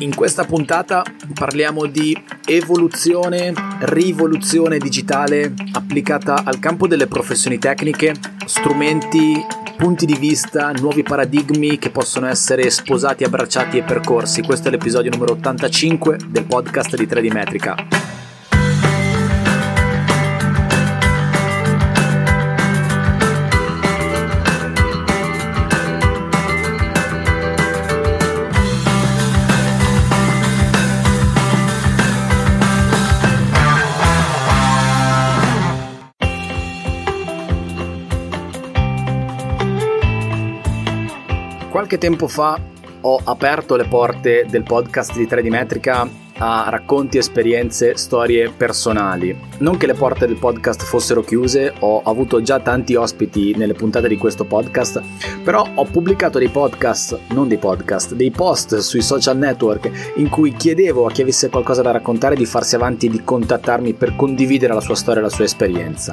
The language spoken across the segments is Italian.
In questa puntata parliamo di evoluzione, rivoluzione digitale applicata al campo delle professioni tecniche, strumenti, punti di vista, nuovi paradigmi che possono essere sposati, abbracciati e percorsi. Questo è l'episodio numero 85 del podcast di 3D Metrica. Qualche tempo fa ho aperto le porte del podcast di 3D Metrica a racconti, esperienze, storie personali. Non che le porte del podcast fossero chiuse, ho avuto già tanti ospiti nelle puntate di questo podcast, però ho pubblicato dei podcast, non dei podcast, dei post sui social network in cui chiedevo a chi avesse qualcosa da raccontare di farsi avanti e di contattarmi per condividere la sua storia e la sua esperienza.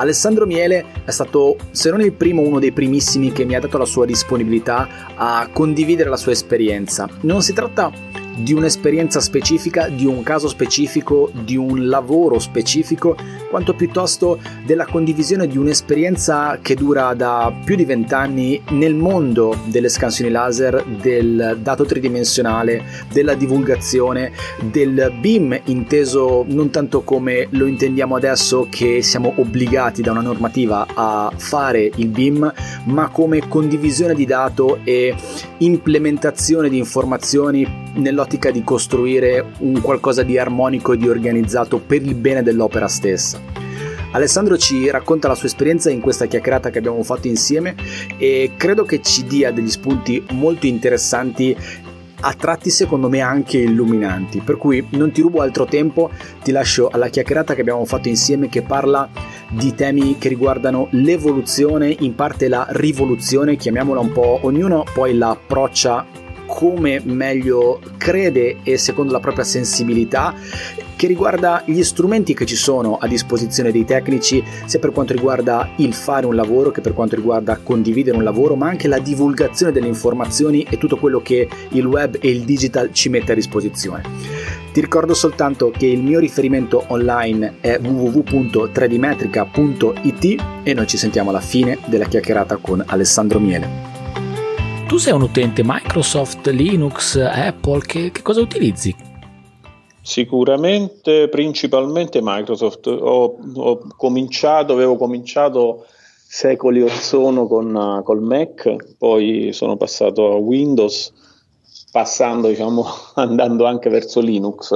Alessandro Miele è stato, se non il primo, uno dei primissimi che mi ha dato la sua disponibilità a condividere la sua esperienza. Non si tratta di un'esperienza specifica, di un caso specifico, di un lavoro specifico, quanto piuttosto della condivisione di un'esperienza che dura da più di vent'anni nel mondo delle scansioni laser, del dato tridimensionale, della divulgazione, del BIM inteso non tanto come lo intendiamo adesso che siamo obbligati da una normativa a fare il BIM, ma come condivisione di dato e implementazione di informazioni nell'ottica di costruire un qualcosa di armonico e di organizzato per il bene dell'opera stessa. Alessandro ci racconta la sua esperienza in questa chiacchierata che abbiamo fatto insieme e credo che ci dia degli spunti molto interessanti a tratti secondo me anche illuminanti, per cui non ti rubo altro tempo, ti lascio alla chiacchierata che abbiamo fatto insieme che parla di temi che riguardano l'evoluzione, in parte la rivoluzione, chiamiamola un po', ognuno poi la come meglio crede e secondo la propria sensibilità che riguarda gli strumenti che ci sono a disposizione dei tecnici sia per quanto riguarda il fare un lavoro che per quanto riguarda condividere un lavoro ma anche la divulgazione delle informazioni e tutto quello che il web e il digital ci mette a disposizione. Ti ricordo soltanto che il mio riferimento online è www.3dmetrica.it e noi ci sentiamo alla fine della chiacchierata con Alessandro Miele. Tu sei un utente Microsoft, Linux, Apple, che, che cosa utilizzi? Sicuramente, principalmente Microsoft. Ho, ho, cominciato, avevo cominciato secoli or sono con col Mac, poi sono passato a Windows, passando, diciamo, andando anche verso Linux.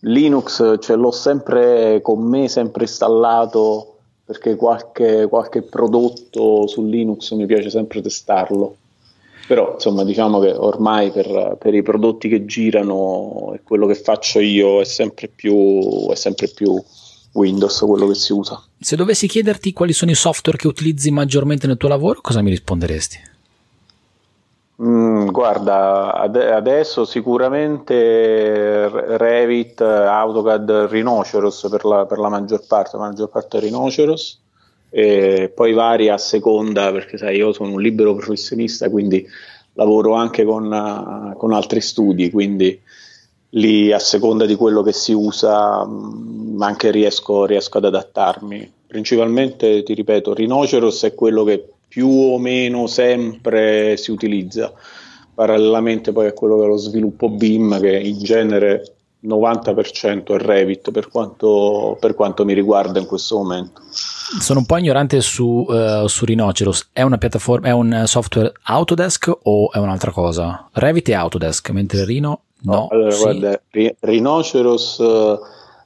Linux ce l'ho sempre con me, sempre installato, perché qualche, qualche prodotto su Linux mi piace sempre testarlo però insomma diciamo che ormai per, per, i prodotti che girano e quello che faccio io è sempre, più, è sempre più Windows quello che si usa. Se dovessi chiederti quali sono i software che utilizzi maggiormente nel tuo lavoro, cosa mi risponderesti? Mm, guarda, ad- adesso sicuramente Revit, AutoCAD, Rhinoceros per la, per la maggior parte, la maggior parte Rhinoceros e poi varia a seconda perché sai io sono un libero professionista quindi lavoro anche con, uh, con altri studi quindi lì a seconda di quello che si usa mh, mm, anche riesco, riesco, ad adattarmi. Principalmente ti ripeto Rhinoceros è quello che più o meno sempre si utilizza. Parallelamente poi a quello che è lo sviluppo BIM che in genere 90% è Revit per quanto, per quanto mi riguarda in questo momento sono un po' ignorante su, uh, su Rhinoceros. È una piattaforma, è un software Autodesk o è un'altra cosa? Revit e Autodesk, mentre Rhino no. no allora, sì. guarda, Rhinoceros uh,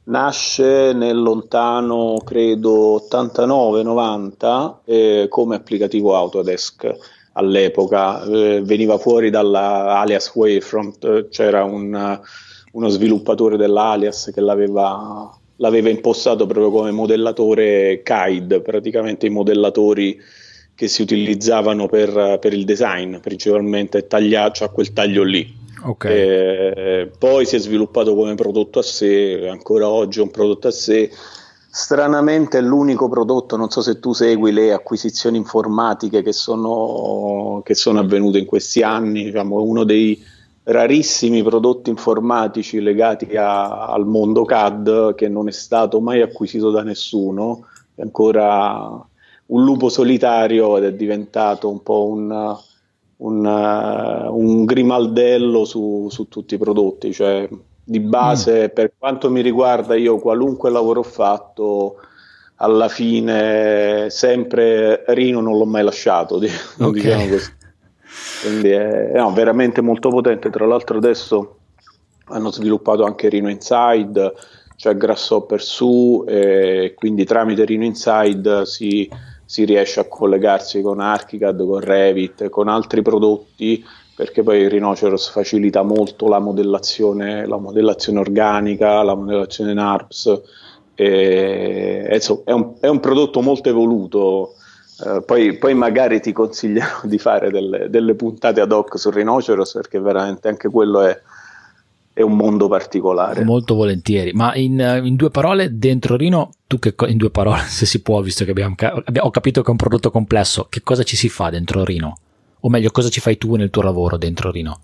nasce nel lontano, credo, 89-90 eh, come applicativo Autodesk all'epoca. Eh, veniva fuori dalla alias Wavefront, eh, c'era un, uno sviluppatore dell'alias che l'aveva l'aveva impostato proprio come modellatore CAID, praticamente i modellatori che si utilizzavano per, per il design, principalmente tagliato a quel taglio lì. Okay. Eh, poi si è sviluppato come prodotto a sé, ancora oggi è un prodotto a sé. Stranamente è l'unico prodotto, non so se tu segui le acquisizioni informatiche che sono, che sono avvenute in questi anni, diciamo, uno dei rarissimi prodotti informatici legati a, al mondo CAD che non è stato mai acquisito da nessuno, è ancora un lupo solitario ed è diventato un po' un, un, un grimaldello su, su, tutti i prodotti, cioè di base mm. per quanto mi riguarda io qualunque lavoro ho fatto alla fine sempre Rino non l'ho mai lasciato, okay. diciamo così. Quindi è no, veramente molto potente. Tra l'altro, adesso hanno sviluppato anche Rhino Inside, cioè Grasshopper su, e quindi tramite Rhino Inside si, si riesce a collegarsi con Archicad, con Revit, con altri prodotti perché poi il Rhinoceros facilita molto la modellazione, la modellazione organica, la modellazione NARPS. E, insomma, è, un, è un prodotto molto evoluto Uh, poi, poi, magari ti consiglierò di fare delle, delle, puntate ad hoc sul Rhinoceros perché veramente anche quello è, è un mondo particolare. Molto volentieri, ma in, in, due parole, dentro Rino, tu che in due parole, se si può, visto che abbiamo, abbiamo, ho capito che è un prodotto complesso, che cosa ci si fa dentro Rino? O meglio, cosa ci fai tu nel tuo lavoro dentro Rino?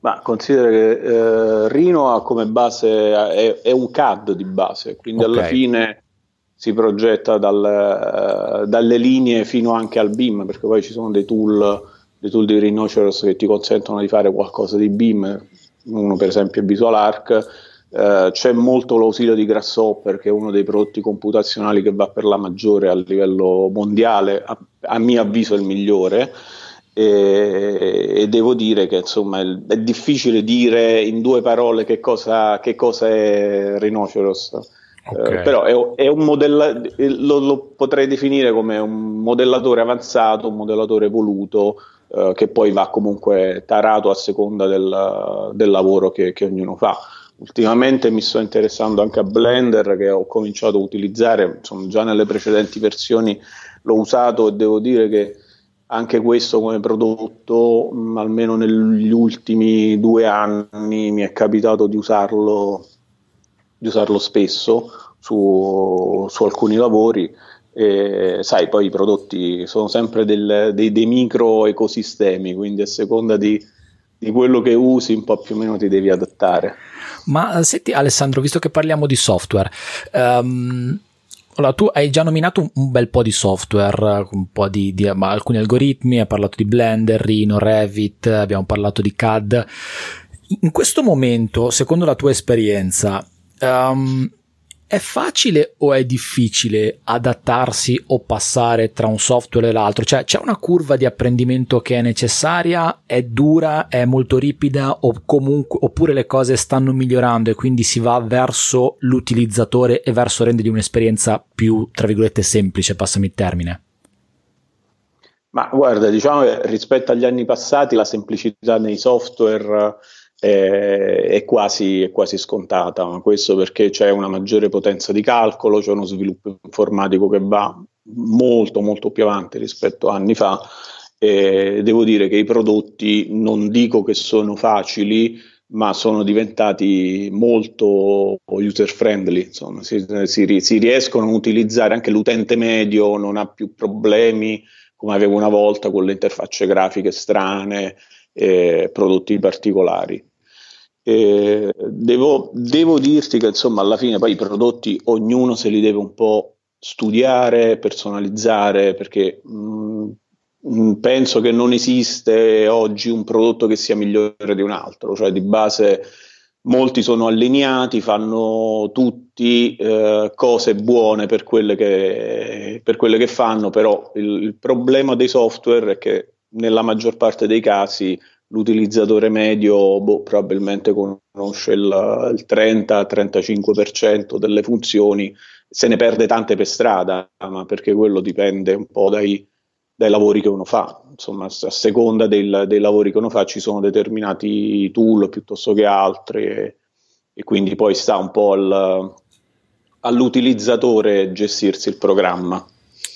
Ma considera che eh, Rino ha come base, è, è, un CAD di base, quindi okay. alla fine si progetta dal, dalle linee fino anche al BIM, perché poi ci sono dei tool, dei tool di Rhinoceros che ti consentono di fare qualcosa di BIM, uno per esempio è VisualArc, eh, c'è molto l'ausilio di Grasshopper che è uno dei prodotti computazionali che va per la maggiore a livello mondiale, a, a mio avviso è il migliore. E, e, devo dire che insomma è, è, difficile dire in due parole che cosa, che cosa è Rhinoceros Okay. Eh, però è, è un modella- lo, lo, potrei definire come un modellatore avanzato, un modellatore evoluto eh, che poi va comunque tarato a seconda del, del lavoro che, che, ognuno fa. Ultimamente mi sto interessando anche a Blender che ho cominciato a utilizzare, insomma, già nelle precedenti versioni l'ho usato e devo dire che anche questo come prodotto, mh, almeno negli ultimi due anni, mi è capitato di usarlo di usarlo spesso su, su alcuni lavori. E, sai, poi i prodotti sono sempre del, dei, dei, micro ecosistemi, quindi a seconda di, di, quello che usi, un po' più o meno ti devi adattare. Ma senti, Alessandro, visto che parliamo di software, um, allora, tu hai già nominato un, bel po' di software, po' di, di alcuni algoritmi, hai parlato di Blender, Rhino, Revit, abbiamo parlato di CAD. In questo momento, secondo la tua esperienza, Um, è facile o è difficile adattarsi o passare tra un software e l'altro? Cioè c'è una curva di apprendimento che è necessaria, è dura, è molto ripida o comunque, oppure le cose stanno migliorando e quindi si va verso l'utilizzatore e verso rendergli un'esperienza più, tra virgolette, semplice, passami il termine? Ma guarda, diciamo che rispetto agli anni passati la semplicità nei software è, è, quasi, è quasi scontata, ma questo perché c'è una maggiore potenza di calcolo, c'è uno sviluppo informatico che va molto molto più avanti rispetto a anni fa. E devo dire che i prodotti non dico che sono facili, ma sono diventati molto user friendly, insomma, si, si, si, riescono a utilizzare anche l'utente medio, non ha più problemi come aveva una volta con le interfacce grafiche strane, eh, prodotti particolari. Eh, devo, devo, dirti che insomma alla fine poi i prodotti ognuno se li deve un po' studiare, personalizzare, perché mh, mm, mh, penso che non esiste oggi un prodotto che sia migliore di un altro, cioè di base molti sono allineati, fanno tutti eh, cose buone per quelle, che, per quelle, che, fanno, però il, il problema dei software è che nella maggior parte dei casi l'utilizzatore medio boh, probabilmente conosce il, il 30-35% delle funzioni, se ne perde tante per strada, ma perché quello dipende un po' dai, dai lavori che uno fa. Insomma, a seconda del, dei lavori che uno fa ci sono determinati tool piuttosto che altri e, e quindi poi sta un po' al, all'utilizzatore gestirsi il programma.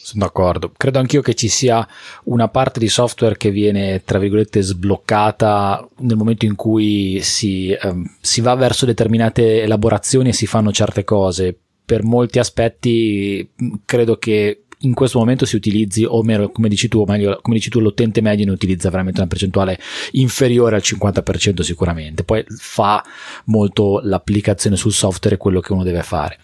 Sono d'accordo. Credo anch'io che ci sia una parte di software che viene, tra virgolette, sbloccata nel momento in cui si, um, si va verso determinate elaborazioni e si fanno certe cose. Per molti aspetti credo che in questo momento si utilizzi, o meno, come dici tu, o meglio, come dici tu, l'utente medio ne utilizza veramente una percentuale inferiore al 50% sicuramente. Poi fa molto l'applicazione sul software quello che uno deve fare.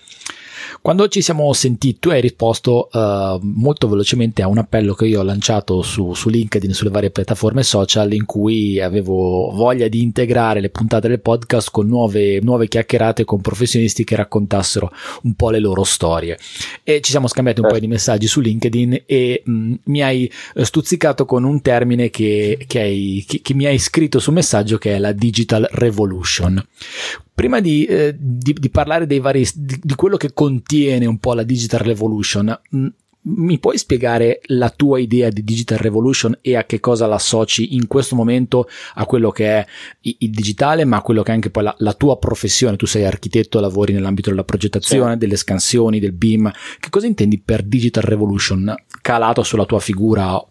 Quando ci siamo sentiti, tu hai risposto uh, molto velocemente a un appello che io ho lanciato su, su LinkedIn, sulle varie piattaforme social, in cui avevo voglia di integrare le puntate del podcast con nuove, nuove chiacchierate con professionisti che raccontassero un po' le loro storie. E ci siamo scambiati un eh. paio di messaggi su LinkedIn e mh, mm, mi hai stuzzicato con un termine che, che, hai, che, che mi hai scritto sul messaggio che è la digital revolution. Prima di, eh, di, di parlare dei vari, di, quello che contiene un po' la Digital Revolution, mh, mi puoi spiegare la tua idea di Digital Revolution e a che cosa l'associ in questo momento a quello che è il digitale, ma a quello che è anche poi la, la tua professione? Tu sei architetto, lavori nell'ambito della progettazione, sì. delle scansioni, del BIM. Che cosa intendi per Digital Revolution calato sulla tua figura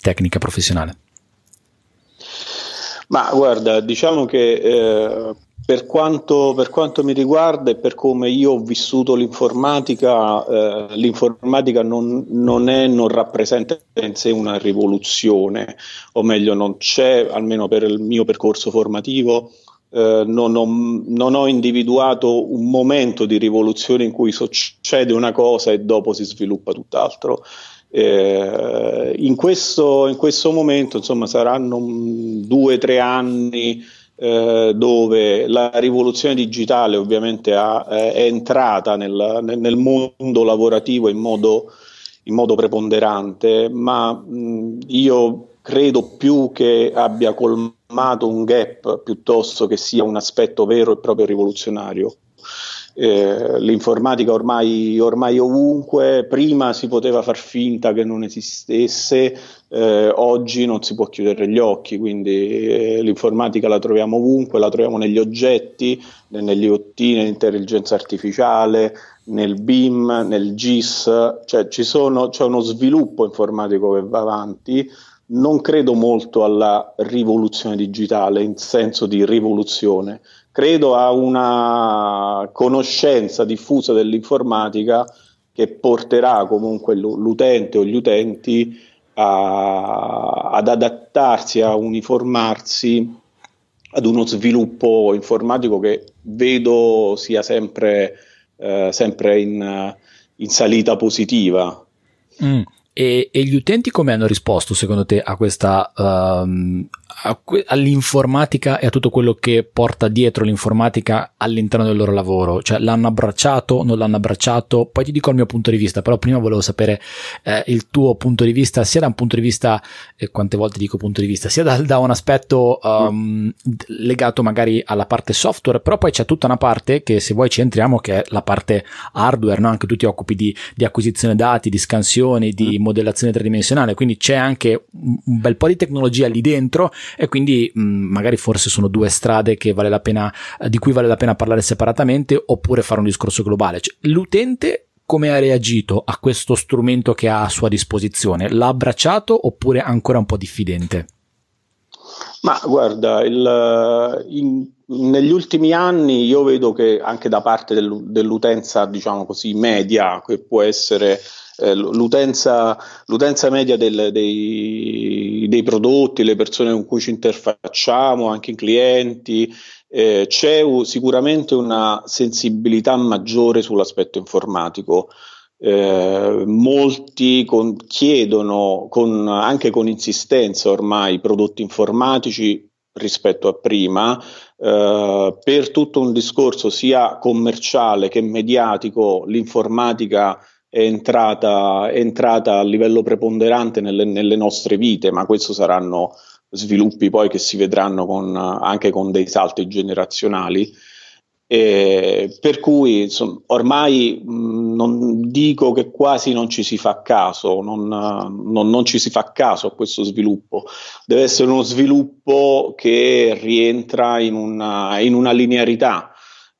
tecnica professionale? Ma guarda, diciamo che eh, per quanto, per quanto, mi riguarda e per come io ho vissuto l'informatica, eh, l'informatica non, non, è, non rappresenta in sé una rivoluzione, o meglio non c'è, almeno per il mio percorso formativo, eh, non, ho, non, ho, individuato un momento di rivoluzione in cui succede una cosa e dopo si sviluppa tutt'altro. Eh, in, questo, in, questo, momento, insomma, saranno due o tre anni eh, dove la rivoluzione digitale ovviamente ha, eh, è entrata nel, nel, mondo lavorativo in modo, in modo preponderante, ma mh, io credo più che abbia colmato un gap piuttosto che sia un aspetto vero e proprio rivoluzionario. Eh, l'informatica ormai, ormai, ovunque, prima si poteva far finta che non esistesse, eh, oggi non si può chiudere gli occhi, quindi eh, l'informatica la troviamo ovunque, la troviamo negli oggetti, negli IoT, nell'intelligenza artificiale, nel BIM, nel GIS, cioè sono, c'è uno sviluppo informatico che va avanti. Non credo molto alla rivoluzione digitale in senso di rivoluzione, credo a una conoscenza diffusa dell'informatica che porterà comunque l'utente o gli utenti a, ad adattarsi, a uniformarsi ad uno sviluppo informatico che vedo sia sempre, eh, sempre in, in, salita positiva. Mm. E, e, gli utenti come hanno risposto secondo te a questa, um, que- all'informatica e a tutto quello che porta dietro l'informatica all'interno del loro lavoro? Cioè l'hanno abbracciato, non l'hanno abbracciato? Poi ti dico il mio punto di vista, però prima volevo sapere eh, il tuo punto di vista, sia da un punto di vista, eh, quante volte dico punto di vista, sia da, da un aspetto um, legato magari alla parte software, però poi c'è tutta una parte che se vuoi ci entriamo che è la parte hardware, no? anche tu ti occupi di, di acquisizione dati, di scansioni, di modellazione tridimensionale, quindi c'è anche un bel po' di tecnologia lì dentro e quindi mh, magari forse sono due strade vale pena, di cui vale la pena parlare separatamente oppure fare un discorso globale. Cioè, l'utente come ha reagito a questo strumento che ha a sua disposizione? L'ha abbracciato oppure ancora un po' diffidente? Ma guarda, il, in, negli ultimi anni io vedo che anche da parte del, dell'utenza, diciamo così, media, che può essere eh, l'utenza, l'utenza, media del, dei, dei, prodotti, le persone con cui ci interfacciamo, anche i clienti, eh, c'è sicuramente una sensibilità maggiore sull'aspetto informatico. Eh, molti con, chiedono con, anche con insistenza ormai prodotti informatici rispetto a prima eh, per tutto un discorso sia commerciale che mediatico l'informatica è entrata, è entrata a livello preponderante nelle, nelle, nostre vite, ma questo saranno sviluppi poi che si vedranno con, anche con dei salti generazionali. E per cui insomma, ormai mh, non dico che quasi non ci si fa caso, non, non, non, ci si fa caso a questo sviluppo, deve essere uno sviluppo che rientra in una, in una linearità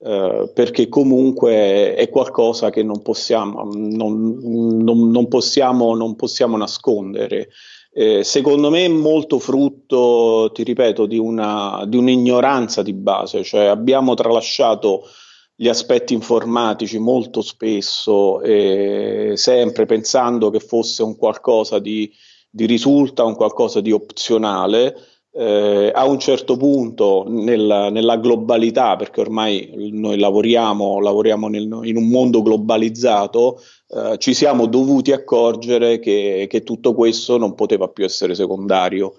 eh, perché comunque è qualcosa che non possiamo, non, non, non possiamo, non possiamo nascondere. Eh, secondo me è molto frutto, ti ripeto, di, una, di un'ignoranza di base, cioè abbiamo tralasciato gli aspetti informatici molto spesso, eh, sempre pensando che fosse un qualcosa di, di risulta, un qualcosa di opzionale. Eh, a un certo punto nella, nella, globalità, perché ormai noi lavoriamo, lavoriamo nel, in un mondo globalizzato, eh, ci siamo dovuti accorgere che, che tutto questo non poteva più essere secondario.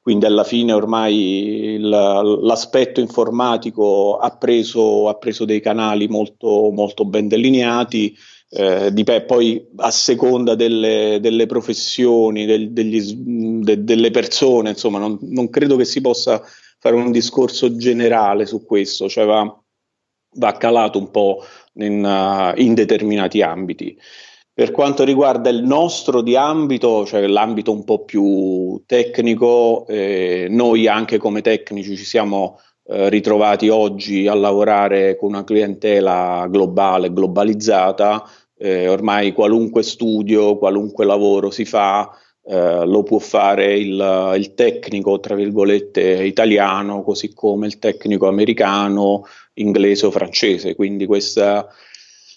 Quindi alla fine ormai il, l'aspetto informatico ha preso, ha preso, dei canali molto, molto ben delineati, eh, dip- poi a seconda delle, delle professioni, del, degli, de, delle persone, insomma non, non, credo che si possa fare un discorso generale su questo, cioè va, va calato un po' in, uh, in determinati ambiti. Per quanto riguarda il nostro di ambito, cioè l'ambito un po' più tecnico, eh, noi anche come tecnici ci siamo eh, ritrovati oggi a lavorare con una clientela globale, globalizzata. Eh, ormai qualunque studio, qualunque lavoro si fa, eh, lo può fare il, il, tecnico, tra virgolette, italiano, così come il tecnico americano, inglese o francese. Quindi questa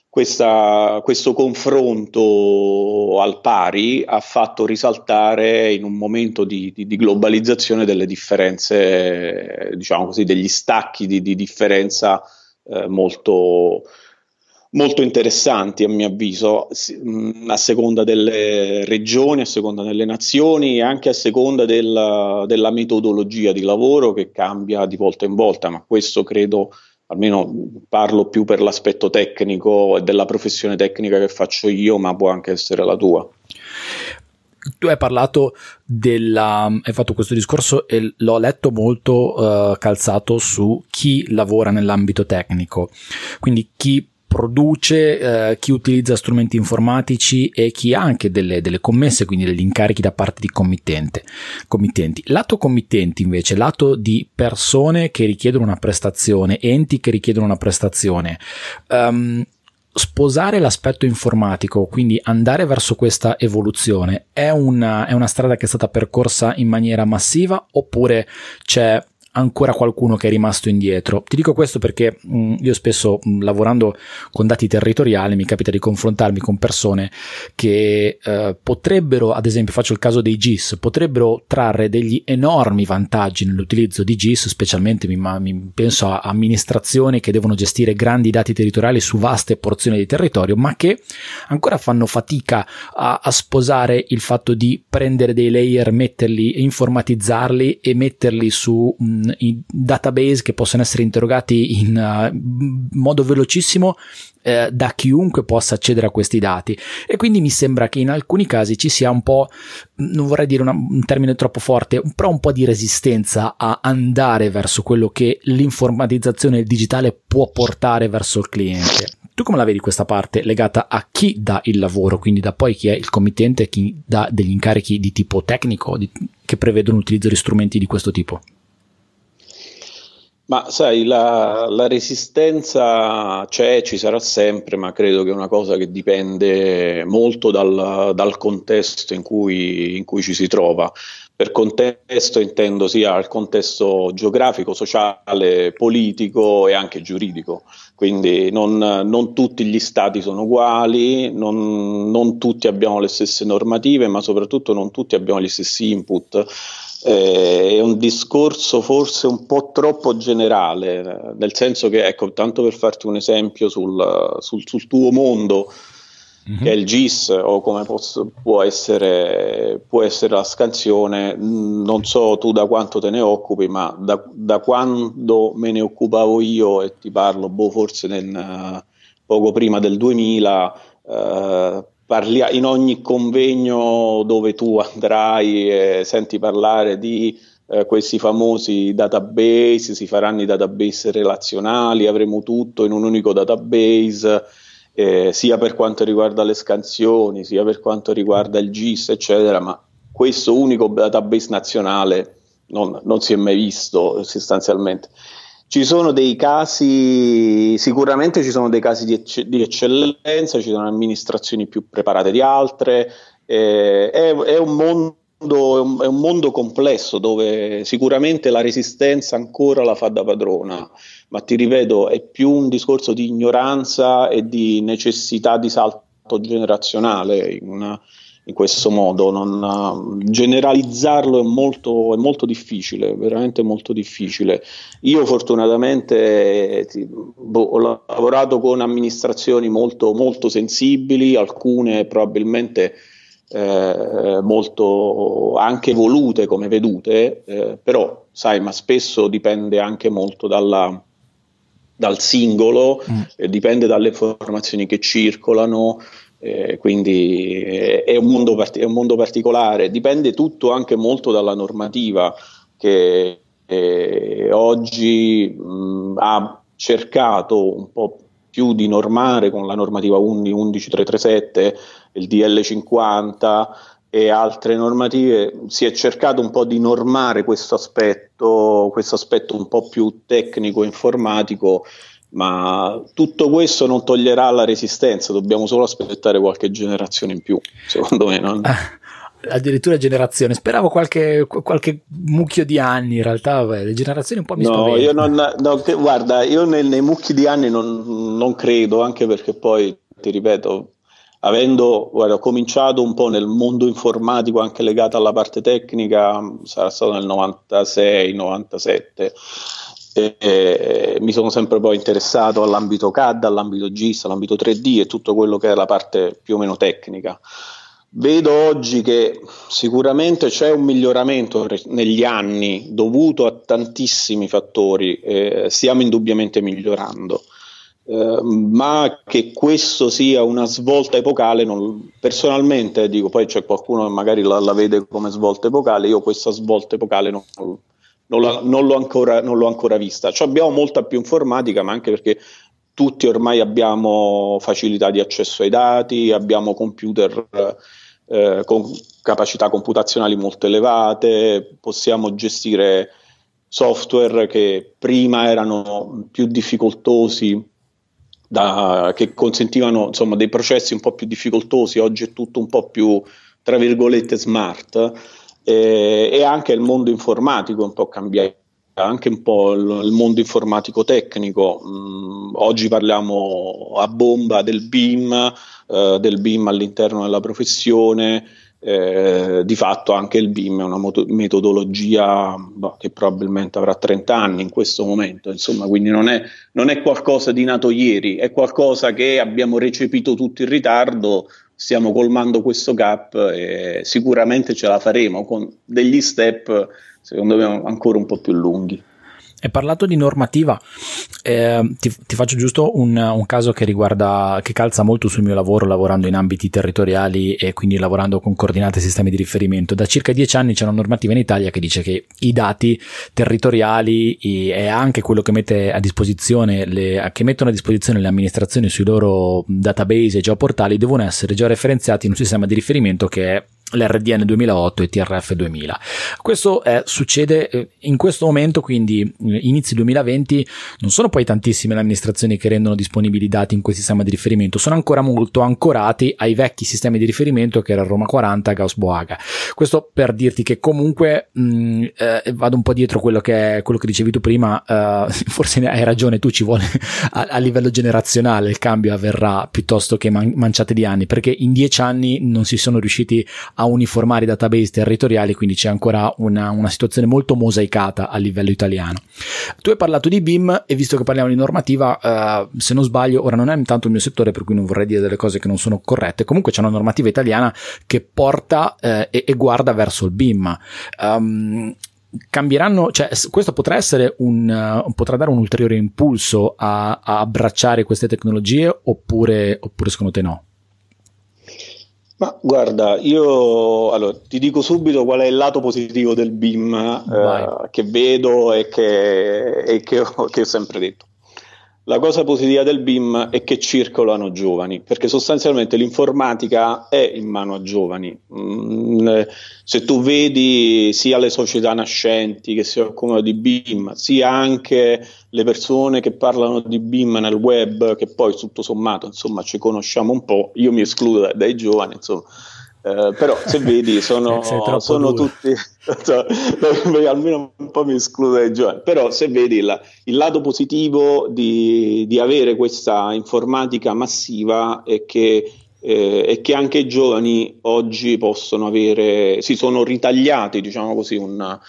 questa, questo confronto al pari ha fatto risaltare in un momento di, di, di globalizzazione delle differenze, diciamo così, degli stacchi di, di differenza eh, molto, molto interessanti a mio avviso, a seconda delle regioni, a seconda delle nazioni e anche a seconda del, della metodologia di lavoro che cambia di volta in volta, ma questo credo almeno parlo più per l'aspetto tecnico e della professione tecnica che faccio io, ma può anche essere la tua. Tu hai parlato della. hai fatto questo discorso e l'ho letto molto uh, calzato su chi lavora nell'ambito tecnico, quindi chi produce, eh, chi utilizza strumenti informatici e chi ha anche delle, delle commesse, quindi degli incarichi da parte di committente, committenti. Lato committenti invece, lato di persone che richiedono una prestazione, enti che richiedono una prestazione. Um, sposare l'aspetto informatico, quindi andare verso questa evoluzione, è una, è una strada che è stata percorsa in maniera massiva oppure c'è ancora qualcuno che è rimasto indietro. Ti dico questo perché mh, mm, io spesso mh, mm, lavorando con dati territoriali mi capita di confrontarmi con persone che eh, potrebbero, ad esempio faccio il caso dei GIS, potrebbero trarre degli enormi vantaggi nell'utilizzo di GIS, specialmente mi, mi penso a amministrazioni che devono gestire grandi dati territoriali su vaste porzioni di territorio, ma che ancora fanno fatica a, a sposare il fatto di prendere dei layer, metterli, informatizzarli e metterli su mh, mm, i database che possono essere interrogati in uh, modo velocissimo eh, da chiunque possa accedere a questi dati. E quindi mi sembra che in alcuni casi ci sia un po' non vorrei dire una, un termine troppo forte però un po' di resistenza a andare verso quello che l'informatizzazione digitale può portare verso il cliente. Tu come la vedi questa parte legata a chi dà il lavoro, quindi da poi chi è il committente, chi dà degli incarichi di tipo tecnico di, che prevedono l'utilizzo di strumenti di questo tipo? Ma sai, la, la, resistenza c'è, ci sarà sempre, ma credo che è una cosa che dipende molto dal, dal contesto in cui, in cui, ci si trova. Per contesto intendo sia il contesto geografico, sociale, politico e anche giuridico. Quindi non, non tutti gli stati sono uguali, non, non tutti abbiamo le stesse normative, ma soprattutto non tutti abbiamo gli stessi input eh, è un discorso forse un po' troppo generale, nel senso che, ecco, tanto per farti un esempio sul, sul, sul tuo mondo, mm-hmm. che è il GIS o come posso, può, essere, può, essere, la scansione, non so tu da quanto te ne occupi, ma da, da quando me ne occupavo io e ti parlo, boh, forse nel, poco prima del 2000, eh, parlia- in ogni convegno dove tu andrai e senti parlare di eh, questi famosi database, si faranno i database relazionali, avremo tutto in un unico database, eh, sia per quanto riguarda le scansioni, sia per quanto riguarda il GIS, eccetera, ma questo unico database nazionale non, non si è mai visto sostanzialmente. Ci sono dei casi, sicuramente ci sono dei casi di, ecce- di eccellenza, ci sono amministrazioni più preparate di altre, eh, è, è, un mondo è un mondo complesso dove sicuramente la resistenza ancora la fa da padrona, ma ti ripeto, è più un discorso di ignoranza e di necessità di salto generazionale una, in questo modo. Non, generalizzarlo è molto, è molto, difficile, veramente molto difficile. Io fortunatamente ti, boh, ho lavorato con amministrazioni molto, molto sensibili, alcune probabilmente eh, molto anche volute come vedute, eh, però sai, ma spesso dipende anche molto dalla, dal singolo, mm. eh, dipende dalle informazioni che circolano. Eh, quindi è, è, un part- è, un mondo particolare, dipende tutto anche molto dalla normativa che eh, oggi mh, ha cercato un po' più di normare con la normativa 11337 il DL50 e altre normative, si è cercato un po' di normare questo aspetto, questo aspetto un po' più tecnico, informatico, ma tutto questo non toglierà la resistenza, dobbiamo solo aspettare qualche generazione in più, secondo me. No? addirittura generazione. Speravo qualche, qualche, mucchio di anni, in realtà beh, le generazioni un po' mi no, io non, no, che, guarda, io nei, nei mucchi di anni non, non, credo, anche perché poi, ti ripeto, avendo guarda, cominciato un po' nel mondo informatico anche legato alla parte tecnica, sarà stato nel 96, 97. E, mi sono sempre poi interessato all'ambito CAD, all'ambito GIS, all'ambito 3D e tutto quello che è la parte più o meno tecnica. Vedo oggi che sicuramente c'è un miglioramento negli anni dovuto a tantissimi fattori, eh, stiamo indubbiamente migliorando. Eh, ma che questo sia una svolta epocale, non, personalmente dico, poi c'è qualcuno che magari la, la, vede come svolta epocale, io questa svolta epocale non, non, la, non l'ho, ancora, non l'ho ancora vista. Cioè abbiamo molta più informatica, ma anche perché tutti ormai abbiamo facilità di accesso ai dati, abbiamo computer eh, con capacità computazionali molto elevate, possiamo gestire software che prima erano più difficoltosi da, che consentivano insomma, dei processi un po' più difficoltosi, oggi è tutto un po' più, tra virgolette, smart eh, e anche il mondo informatico è un po' cambiato anche un po' il, mondo informatico tecnico. Mm, oggi parliamo a bomba del BIM, eh, del BIM all'interno della professione, eh, di fatto anche il BIM è una moto- metodologia boh, che probabilmente avrà 30 anni in questo momento, insomma, quindi non è, non è, qualcosa di nato ieri, è qualcosa che abbiamo recepito tutto in ritardo, stiamo colmando questo gap e sicuramente ce la faremo con degli step, secondo me, ancora un po' più lunghi. Hai parlato di normativa, eh, ti, ti, faccio giusto un, un, caso che riguarda, che calza molto sul mio lavoro, lavorando in ambiti territoriali e quindi lavorando con coordinate e sistemi di riferimento. Da circa dieci anni c'è una normativa in Italia che dice che i dati territoriali e anche quello che mette a disposizione le, che mettono a disposizione le amministrazioni sui loro database e geoportali devono essere georeferenziati in un sistema di riferimento che è l'RDN 2008 e TRF 2000. Questo è, succede eh, in questo momento, quindi eh, inizi 2020, non sono poi tantissime le amministrazioni che rendono disponibili i dati in quel sistema di riferimento, sono ancora molto ancorati ai vecchi sistemi di riferimento che era Roma 40, Gauss Boaga. Questo per dirti che comunque mh, mm, eh, vado un po' dietro quello che, quello che dicevi tu prima, eh, forse hai ragione tu, ci vuole a, a, livello generazionale il cambio avverrà piuttosto che man- manciate di anni, perché in dieci anni non si sono riusciti a uniformare i database territoriali, quindi c'è ancora una, una situazione molto mosaicata a livello italiano. Tu hai parlato di BIM e visto che parliamo di normativa, uh, se non sbaglio, ora non è intanto il mio settore, per cui non vorrei dire delle cose che non sono corrette. Comunque c'è una normativa italiana che porta uh, e, e, guarda verso il BIM. Um, cambieranno, cioè questo potrà essere un, uh, potrà dare un ulteriore impulso a, a abbracciare queste tecnologie oppure, oppure secondo te no? Ma guarda, io allora, ti dico subito qual è il lato positivo del BIM eh, che vedo e che, e che, ho, che ho sempre detto. La cosa positiva del BIM è che circolano giovani, perché sostanzialmente l'informatica è in mano a giovani. Mm, se tu vedi sia le società nascenti che si occupano di BIM, sia anche le persone che parlano di BIM nel web, che poi tutto sommato insomma ci conosciamo un po', io mi escludo dai giovani, insomma, Eh, però se vedi sono, sono tutti cioè, almeno un po' mi esclude i giovani però se vedi il, il lato positivo di, di, avere questa informatica massiva è che, eh, è che anche i giovani oggi possono avere si sono ritagliati diciamo così un,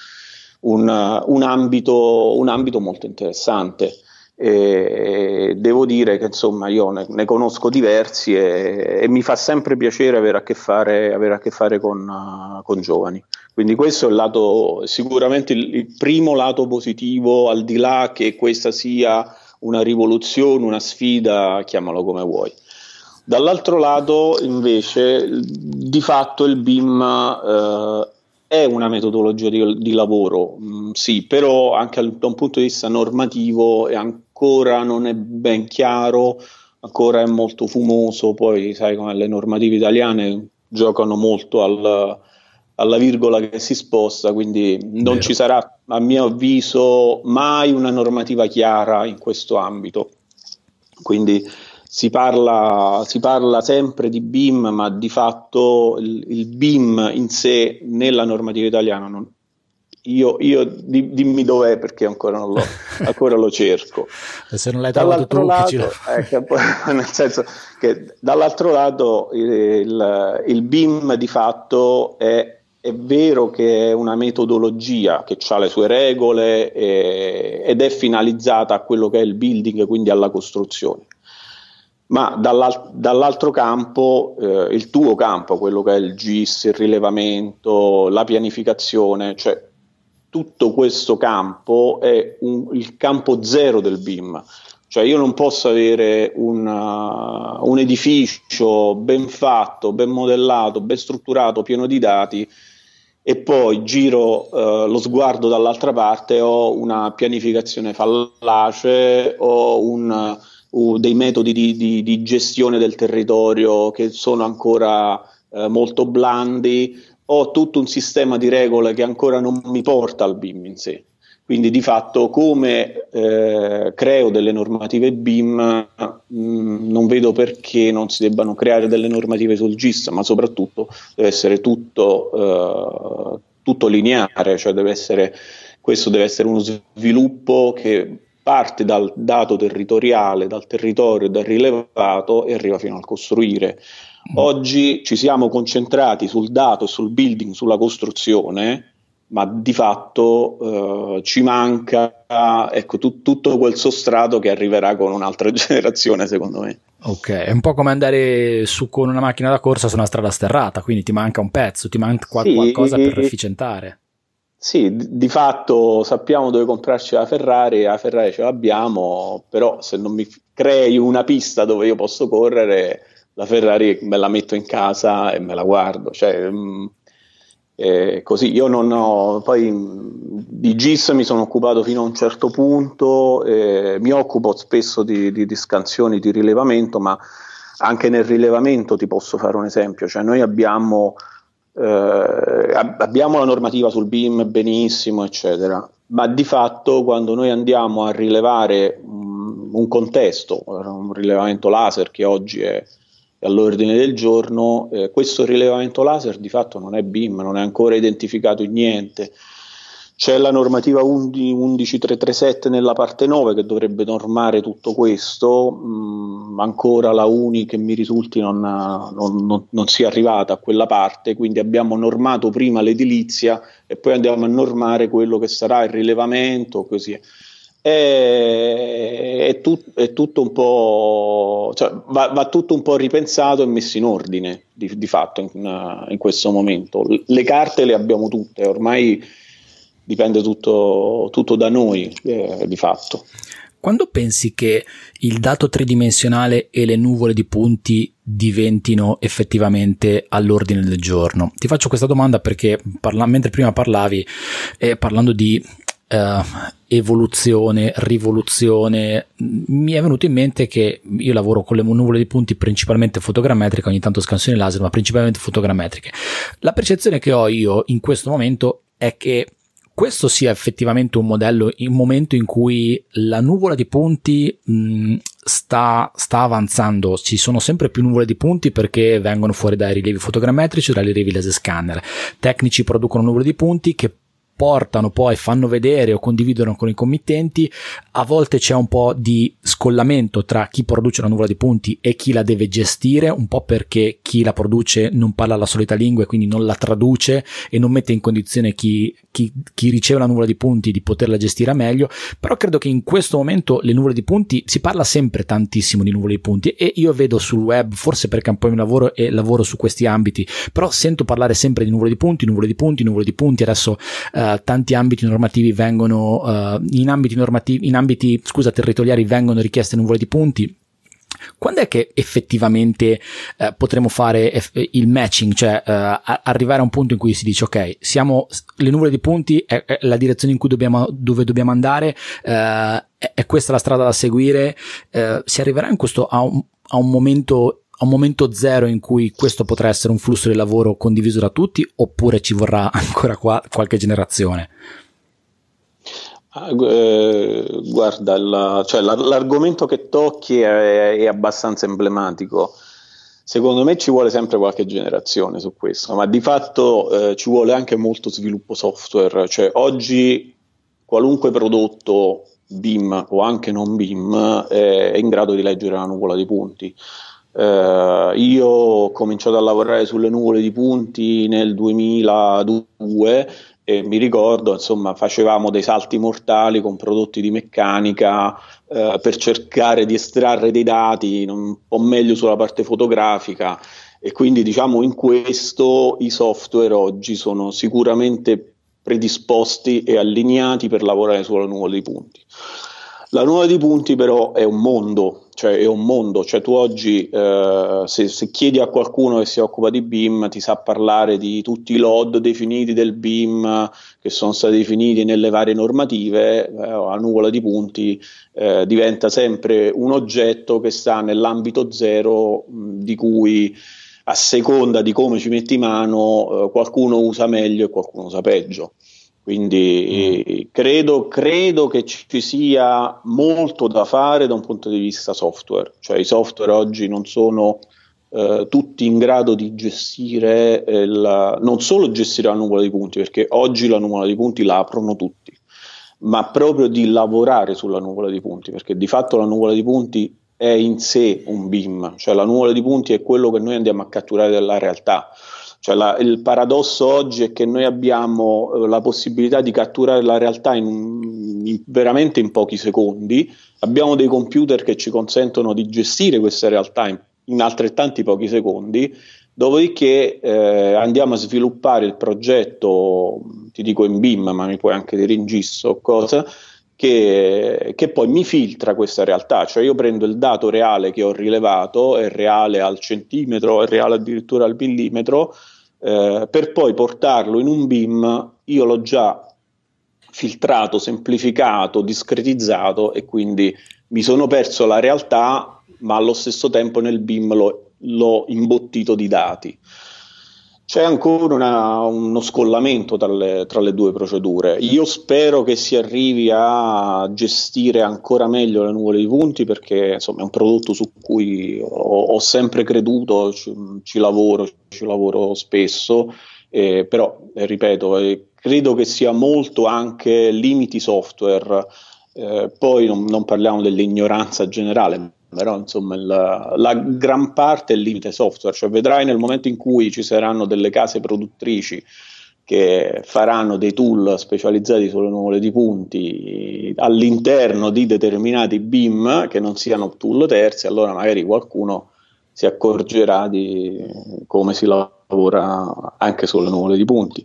un, un, ambito, un ambito molto interessante e devo dire che insomma io ne, ne conosco diversi e, e, mi fa sempre piacere avere a che fare, a che fare con, uh, con, giovani. Quindi questo è il lato, sicuramente il, il, primo lato positivo, al di là che questa sia una rivoluzione, una sfida, chiamalo come vuoi. Dall'altro lato, invece, di fatto il BIM uh, è una metodologia di, di lavoro, mm, sì, però anche da un punto di vista normativo è anche ancora non è ben chiaro, ancora è molto fumoso, poi sai come le normative italiane giocano molto al, alla virgola che si sposta, quindi non Vero. ci sarà a mio avviso mai una normativa chiara in questo ambito. Quindi si parla, si parla sempre di BIM, ma di fatto il, il BIM in sé nella normativa italiana non, io, io di, dimmi dov'è perché ancora non l'ho, ancora lo cerco. E se non l'hai trovato tu, lato, ecco, nel senso che dall'altro lato il, il BIM di fatto è è vero che è una metodologia che ha le sue regole e, ed è finalizzata a quello che è il building, quindi alla costruzione. Ma dall'al- dall'altro campo, eh, il tuo campo, quello che è il GIS, il rilevamento, la pianificazione, cioè tutto questo campo è un, il campo zero del BIM. Cioè io non posso avere una, un edificio ben fatto, ben modellato, ben strutturato, pieno di dati e poi giro eh, lo sguardo dall'altra parte ho una pianificazione fallace o un, uh, dei metodi di, di, di, gestione del territorio che sono ancora eh, molto blandi ho tutto un sistema di regole che ancora non mi porta al BIM in sé. Quindi di fatto come eh, creo delle normative BIM mh, mm, non vedo perché non si debbano creare delle normative sul GIS, ma soprattutto deve essere tutto, eh, tutto lineare, cioè deve essere, questo deve essere uno sviluppo che parte dal dato territoriale, dal territorio, dal rilevato e arriva fino al costruire. Mm. Oggi ci siamo concentrati sul dato, sul building, sulla costruzione, ma di fatto eh, ci manca ecco, tu, tutto quel sostrato che arriverà con un'altra generazione, secondo me. Ok, è un po' come andare su con una macchina da corsa su una strada sterrata, quindi ti manca un pezzo, ti manca sì, qualcosa per efficientare. Sì, di fatto sappiamo dove comprarci la Ferrari, la Ferrari ce l'abbiamo, però se non mi crei una pista dove io posso correre, la Ferrari me la metto in casa e me la guardo. Cioè, mh, mm, così io non ho poi mh, di GIS mi sono occupato fino a un certo punto, eh, mi occupo spesso di, di, di, scansioni di rilevamento, ma anche nel rilevamento ti posso fare un esempio, cioè noi abbiamo, eh, abbiamo la normativa sul BIM benissimo, eccetera, ma di fatto quando noi andiamo a rilevare um, un contesto, un rilevamento laser che oggi è all'ordine del giorno. Eh, questo rilevamento laser di fatto non è BIM, non è ancora identificato in niente. C'è la normativa 11337 nella parte 9 che dovrebbe normare tutto questo, mm, ancora la UNI che mi risulti non, non, non, non sia arrivata a quella parte, quindi abbiamo normato prima l'edilizia e poi andiamo a normare quello che sarà il rilevamento, così è, è, tut, è tutto un po', cioè, va, va, tutto un po' ripensato e messo in ordine di, di fatto in, in, questo momento. Le carte le abbiamo tutte, ormai dipende tutto, tutto da noi eh, di fatto. Quando pensi che il dato tridimensionale e le nuvole di punti diventino effettivamente all'ordine del giorno? Ti faccio questa domanda perché parla- mentre prima parlavi, eh, parlando di uh, evoluzione, rivoluzione, mi è venuto in mente che io lavoro con le nuvole di punti principalmente fotogrammetriche, ogni tanto scansioni laser, ma principalmente fotogrammetriche. La percezione che ho io in questo momento è che questo sia effettivamente un modello, un momento in cui la nuvola di punti mh, sta, sta, avanzando, ci sono sempre più nuvole di punti perché vengono fuori dai rilievi fotogrammetrici, dai rilievi laser scanner. Tecnici producono nuvole di punti che portano poi, fanno vedere o condividono con i committenti, a volte c'è un po' di scollamento tra chi produce una nuvola di punti e chi la deve gestire, un po' perché chi la produce non parla la solita lingua e quindi non la traduce e non mette in condizione chi, chi, chi riceve la nuvola di punti di poterla gestire meglio, però credo che in questo momento le nuvole di punti, si parla sempre tantissimo di nuvole di punti e io vedo sul web, forse perché un po' mi lavoro e lavoro su questi ambiti, però sento parlare sempre di nuvole di punti, nuvole di punti, nuvole di punti, adesso tanti ambiti normativi vengono, uh, in ambiti normativi, in ambiti, scusa, territoriali vengono richieste nuvole di punti. Quando è che effettivamente uh, potremo fare eff- il matching, cioè uh, arrivare a un punto in cui si dice ok, siamo le nuvole di punti, è, è la direzione in cui dobbiamo, dove dobbiamo andare, uh, è, questa la strada da seguire, si arriverà in questo a un, a un momento a un momento zero in cui questo potrà essere un flusso di lavoro condiviso da tutti oppure ci vorrà ancora qua qualche generazione? Ah, eh, guarda, la, cioè, la, l'argomento che tocchi è, è, abbastanza emblematico. Secondo me ci vuole sempre qualche generazione su questo, ma di fatto eh, ci vuole anche molto sviluppo software. Cioè, oggi qualunque prodotto BIM o anche non BIM è in grado di leggere la nuvola di punti. Uh, io ho cominciato a lavorare sulle nuvole di punti nel 2002 e mi ricordo, insomma, facevamo dei salti mortali con prodotti di meccanica uh, per cercare di estrarre dei dati un po' meglio sulla parte fotografica e quindi diciamo in questo i software oggi sono sicuramente predisposti e allineati per lavorare sulla nuvola di punti. La nuvola di punti però è un mondo, cioè è un mondo, cioè tu oggi eh, se, se, chiedi a qualcuno che si occupa di BIM ti sa parlare di tutti i LOD definiti del BIM che sono stati definiti nelle varie normative, eh, la nuvola di punti eh, diventa sempre un oggetto che sta nell'ambito zero mh, di cui a seconda di come ci metti mano eh, qualcuno usa meglio e qualcuno usa peggio. Quindi mm. credo, credo, che ci sia molto da fare da un punto di vista software, cioè i software oggi non sono eh, tutti in grado di gestire, il, non solo gestire la nuvola di punti, perché oggi la nuvola di punti la aprono tutti, ma proprio di lavorare sulla nuvola di punti, perché di fatto la nuvola di punti è in sé un BIM, cioè la nuvola di punti è quello che noi andiamo a catturare dalla realtà. Cioè la, il paradosso oggi è che noi abbiamo eh, la possibilità di catturare la realtà in, in, veramente in pochi secondi, abbiamo dei computer che ci consentono di gestire questa realtà in, in altrettanti pochi secondi, dopodiché eh, andiamo a sviluppare il progetto, ti dico in BIM, ma mi puoi anche dire in GIS o cosa, che, che, poi mi filtra questa realtà, cioè io prendo il dato reale che ho rilevato, è reale al centimetro, è reale addirittura al millimetro, eh, per poi portarlo in un BIM, io l'ho già filtrato, semplificato, discretizzato e quindi mi sono perso la realtà, ma allo stesso tempo nel BIM l'ho, l'ho imbottito di dati. C'è ancora una, uno scollamento tra le, tra le, due procedure. Io spero che si arrivi a gestire ancora meglio le nuvole di punti perché insomma, è un prodotto su cui ho, ho sempre creduto, ci, ci, lavoro, ci lavoro spesso, eh, però eh, ripeto, eh, credo che sia molto anche limiti software. Eh, poi non, non parliamo dell'ignoranza generale, però insomma il, la gran parte è il limite software, cioè vedrai nel momento in cui ci saranno delle case produttrici che faranno dei tool specializzati sulle nuvole di punti all'interno di determinati BIM che non siano tool terzi, allora magari qualcuno si accorgerà di come si lavora anche sulle nuvole di punti.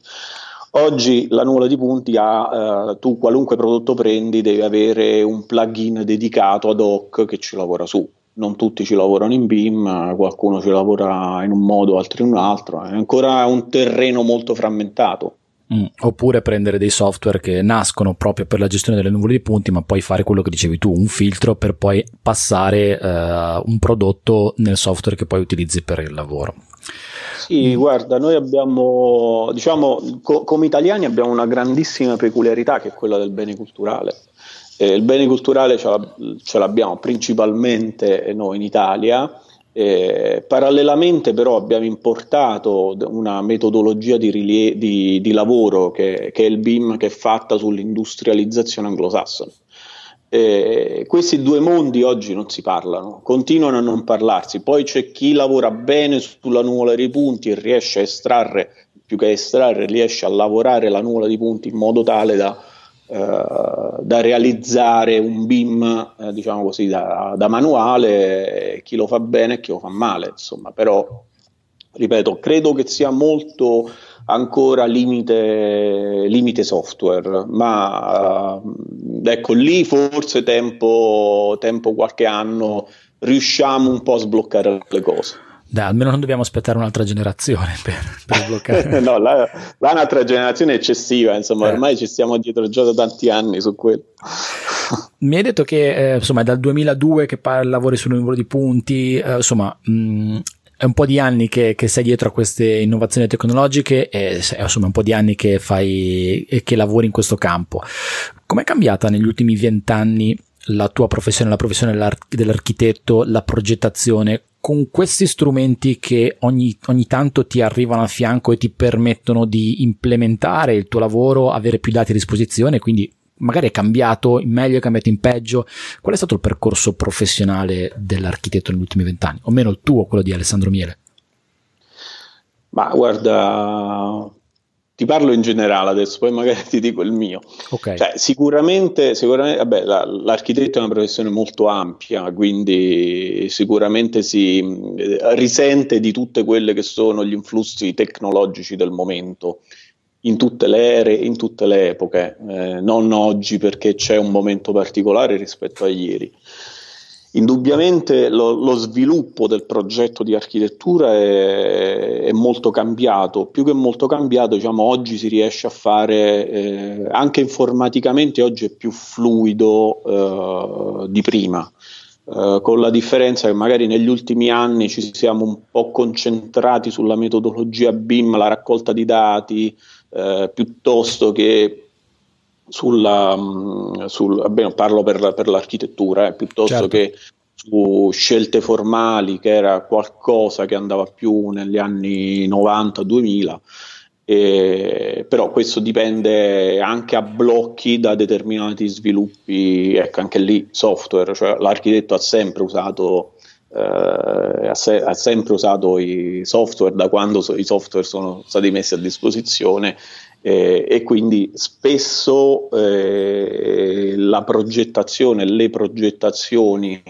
Oggi la nuvola di punti ha, eh, tu qualunque prodotto prendi devi avere un plugin dedicato ad hoc che ci lavora su. Non tutti ci lavorano in BIM, qualcuno ci lavora in un modo, altri in un altro. È ancora un terreno molto frammentato. Mm, oppure prendere dei software che nascono proprio per la gestione delle nuvole di punti, ma poi fare quello che dicevi tu, un filtro per poi passare uh, un prodotto nel software che poi utilizzi per il lavoro. Sì, guarda, noi abbiamo, diciamo, co- come italiani abbiamo una grandissima peculiarità che è quella del bene culturale. Eh, il bene culturale ce l'abbiamo principalmente noi in Italia, eh, parallelamente però abbiamo importato una metodologia di, rilie- di, di lavoro che, che, è il BIM che è fatta sull'industrializzazione anglosassone. Eh, questi due mondi oggi non si parlano, continuano a non parlarsi, poi c'è chi lavora bene sulla nuvola dei punti e riesce a estrarre, più che estrarre, riesce a lavorare la nuvola di punti in modo tale da eh, da realizzare un BIM, eh, diciamo così, da, da, manuale, chi lo fa bene e chi lo fa male, insomma, però, ripeto, credo che sia molto ancora limite, limite software, ma uh, ecco lì forse tempo, tempo qualche anno riusciamo un po' a sbloccare le cose. Dai, almeno non dobbiamo aspettare un'altra generazione per, per sbloccare. no, la, la un'altra generazione è eccessiva, insomma, eh. ormai ci stiamo dietro già da tanti anni su quello. Mi hai detto che eh, insomma è dal 2002 che par- lavori sul numero di punti, eh, insomma mh, mm, è un po' di anni che, che, sei dietro a queste innovazioni tecnologiche e insomma un po' di anni che fai e che lavori in questo campo. Com'è cambiata negli ultimi vent'anni la tua professione, la professione dell'architetto, la progettazione? con questi strumenti che ogni, ogni, tanto ti arrivano a fianco e ti permettono di implementare il tuo lavoro, avere più dati a disposizione, quindi magari è cambiato in meglio, è cambiato in peggio. Qual è stato il percorso professionale dell'architetto negli ultimi vent'anni? O meno il tuo, quello di Alessandro Miele? Ma guarda, ti parlo in generale adesso, poi magari ti dico il mio. Okay. Cioè, sicuramente, sicuramente vabbè, la, l'architetto è una professione molto ampia, quindi sicuramente si eh, risente di tutte quelle che sono gli influssi tecnologici del momento, in tutte le ere, in tutte le epoche, eh, non oggi perché c'è un momento particolare rispetto a ieri. Indubbiamente lo, lo, sviluppo del progetto di architettura è, è, molto cambiato, più che molto cambiato, diciamo, oggi si riesce a fare eh, anche informaticamente, oggi è più fluido eh, di prima. Uh, con la differenza che magari negli ultimi anni ci siamo un po' concentrati sulla metodologia BIM, la raccolta di dati, uh, piuttosto che sulla, mm, sul, vabbè, parlo per, per l'architettura, eh, piuttosto certo. che su scelte formali, che era qualcosa che andava più negli anni 90-2000. Eh, però questo dipende anche a blocchi da determinati sviluppi, ecco anche lì software, cioè l'architetto ha sempre usato eh, ha, se- ha, sempre usato i software da quando so- i software sono stati messi a disposizione eh, e quindi spesso eh, la progettazione, le progettazioni,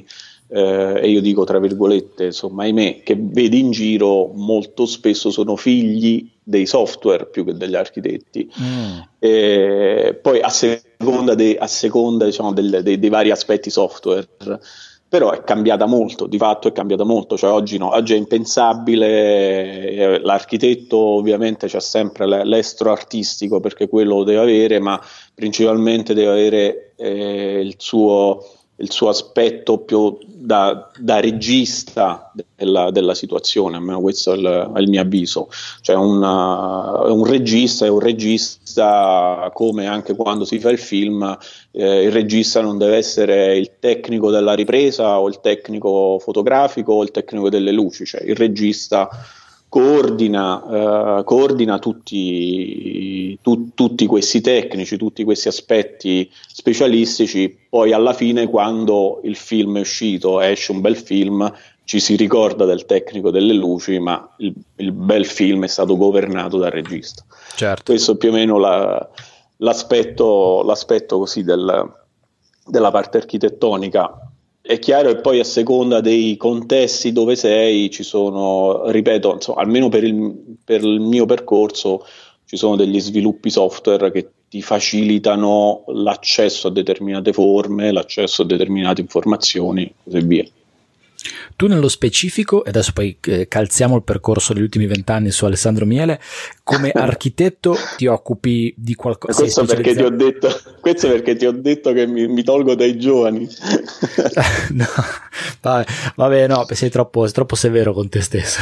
eh, e io dico tra virgolette, insomma, ahimè, che vedi in giro molto spesso sono figli dei software più che degli architetti. Mm. poi a seconda, de- a seconda diciamo, del, dei, dei vari aspetti software però è cambiata molto, di fatto è cambiata molto, cioè oggi, no, oggi è impensabile, eh, l'architetto ovviamente c'è sempre l'estro artistico perché quello lo deve avere, ma principalmente deve avere eh, il suo il suo aspetto più da, da regista della, della, situazione, almeno questo è il, è il mio avviso. Cioè una, un regista è un regista come anche quando si fa il film, eh, il regista non deve essere il tecnico della ripresa o il tecnico fotografico o il tecnico delle luci, cioè il regista coordina, eh, coordina tutti, tu, tutti, questi tecnici, tutti questi aspetti specialistici, poi alla fine quando il film è uscito, esce un bel film, ci si ricorda del tecnico delle luci, ma il, il bel film è stato governato dal regista. Certo. Questo è più o meno la, l'aspetto, l'aspetto così del, della parte architettonica è chiaro che poi a seconda dei contesti dove sei ci sono, ripeto, insomma, almeno per il, per il, mio percorso ci sono degli sviluppi software che ti facilitano l'accesso a determinate forme, l'accesso a determinate informazioni e così via. Tu nello specifico, e adesso poi eh, calziamo il percorso degli ultimi vent'anni su Alessandro Miele, come architetto ti occupi di qualcosa? Questo perché, ti ho detto, questo perché ti ho detto che mi, mi tolgo dai giovani. no, vabbè, vabbè, no, sei troppo, troppo severo con te stesso.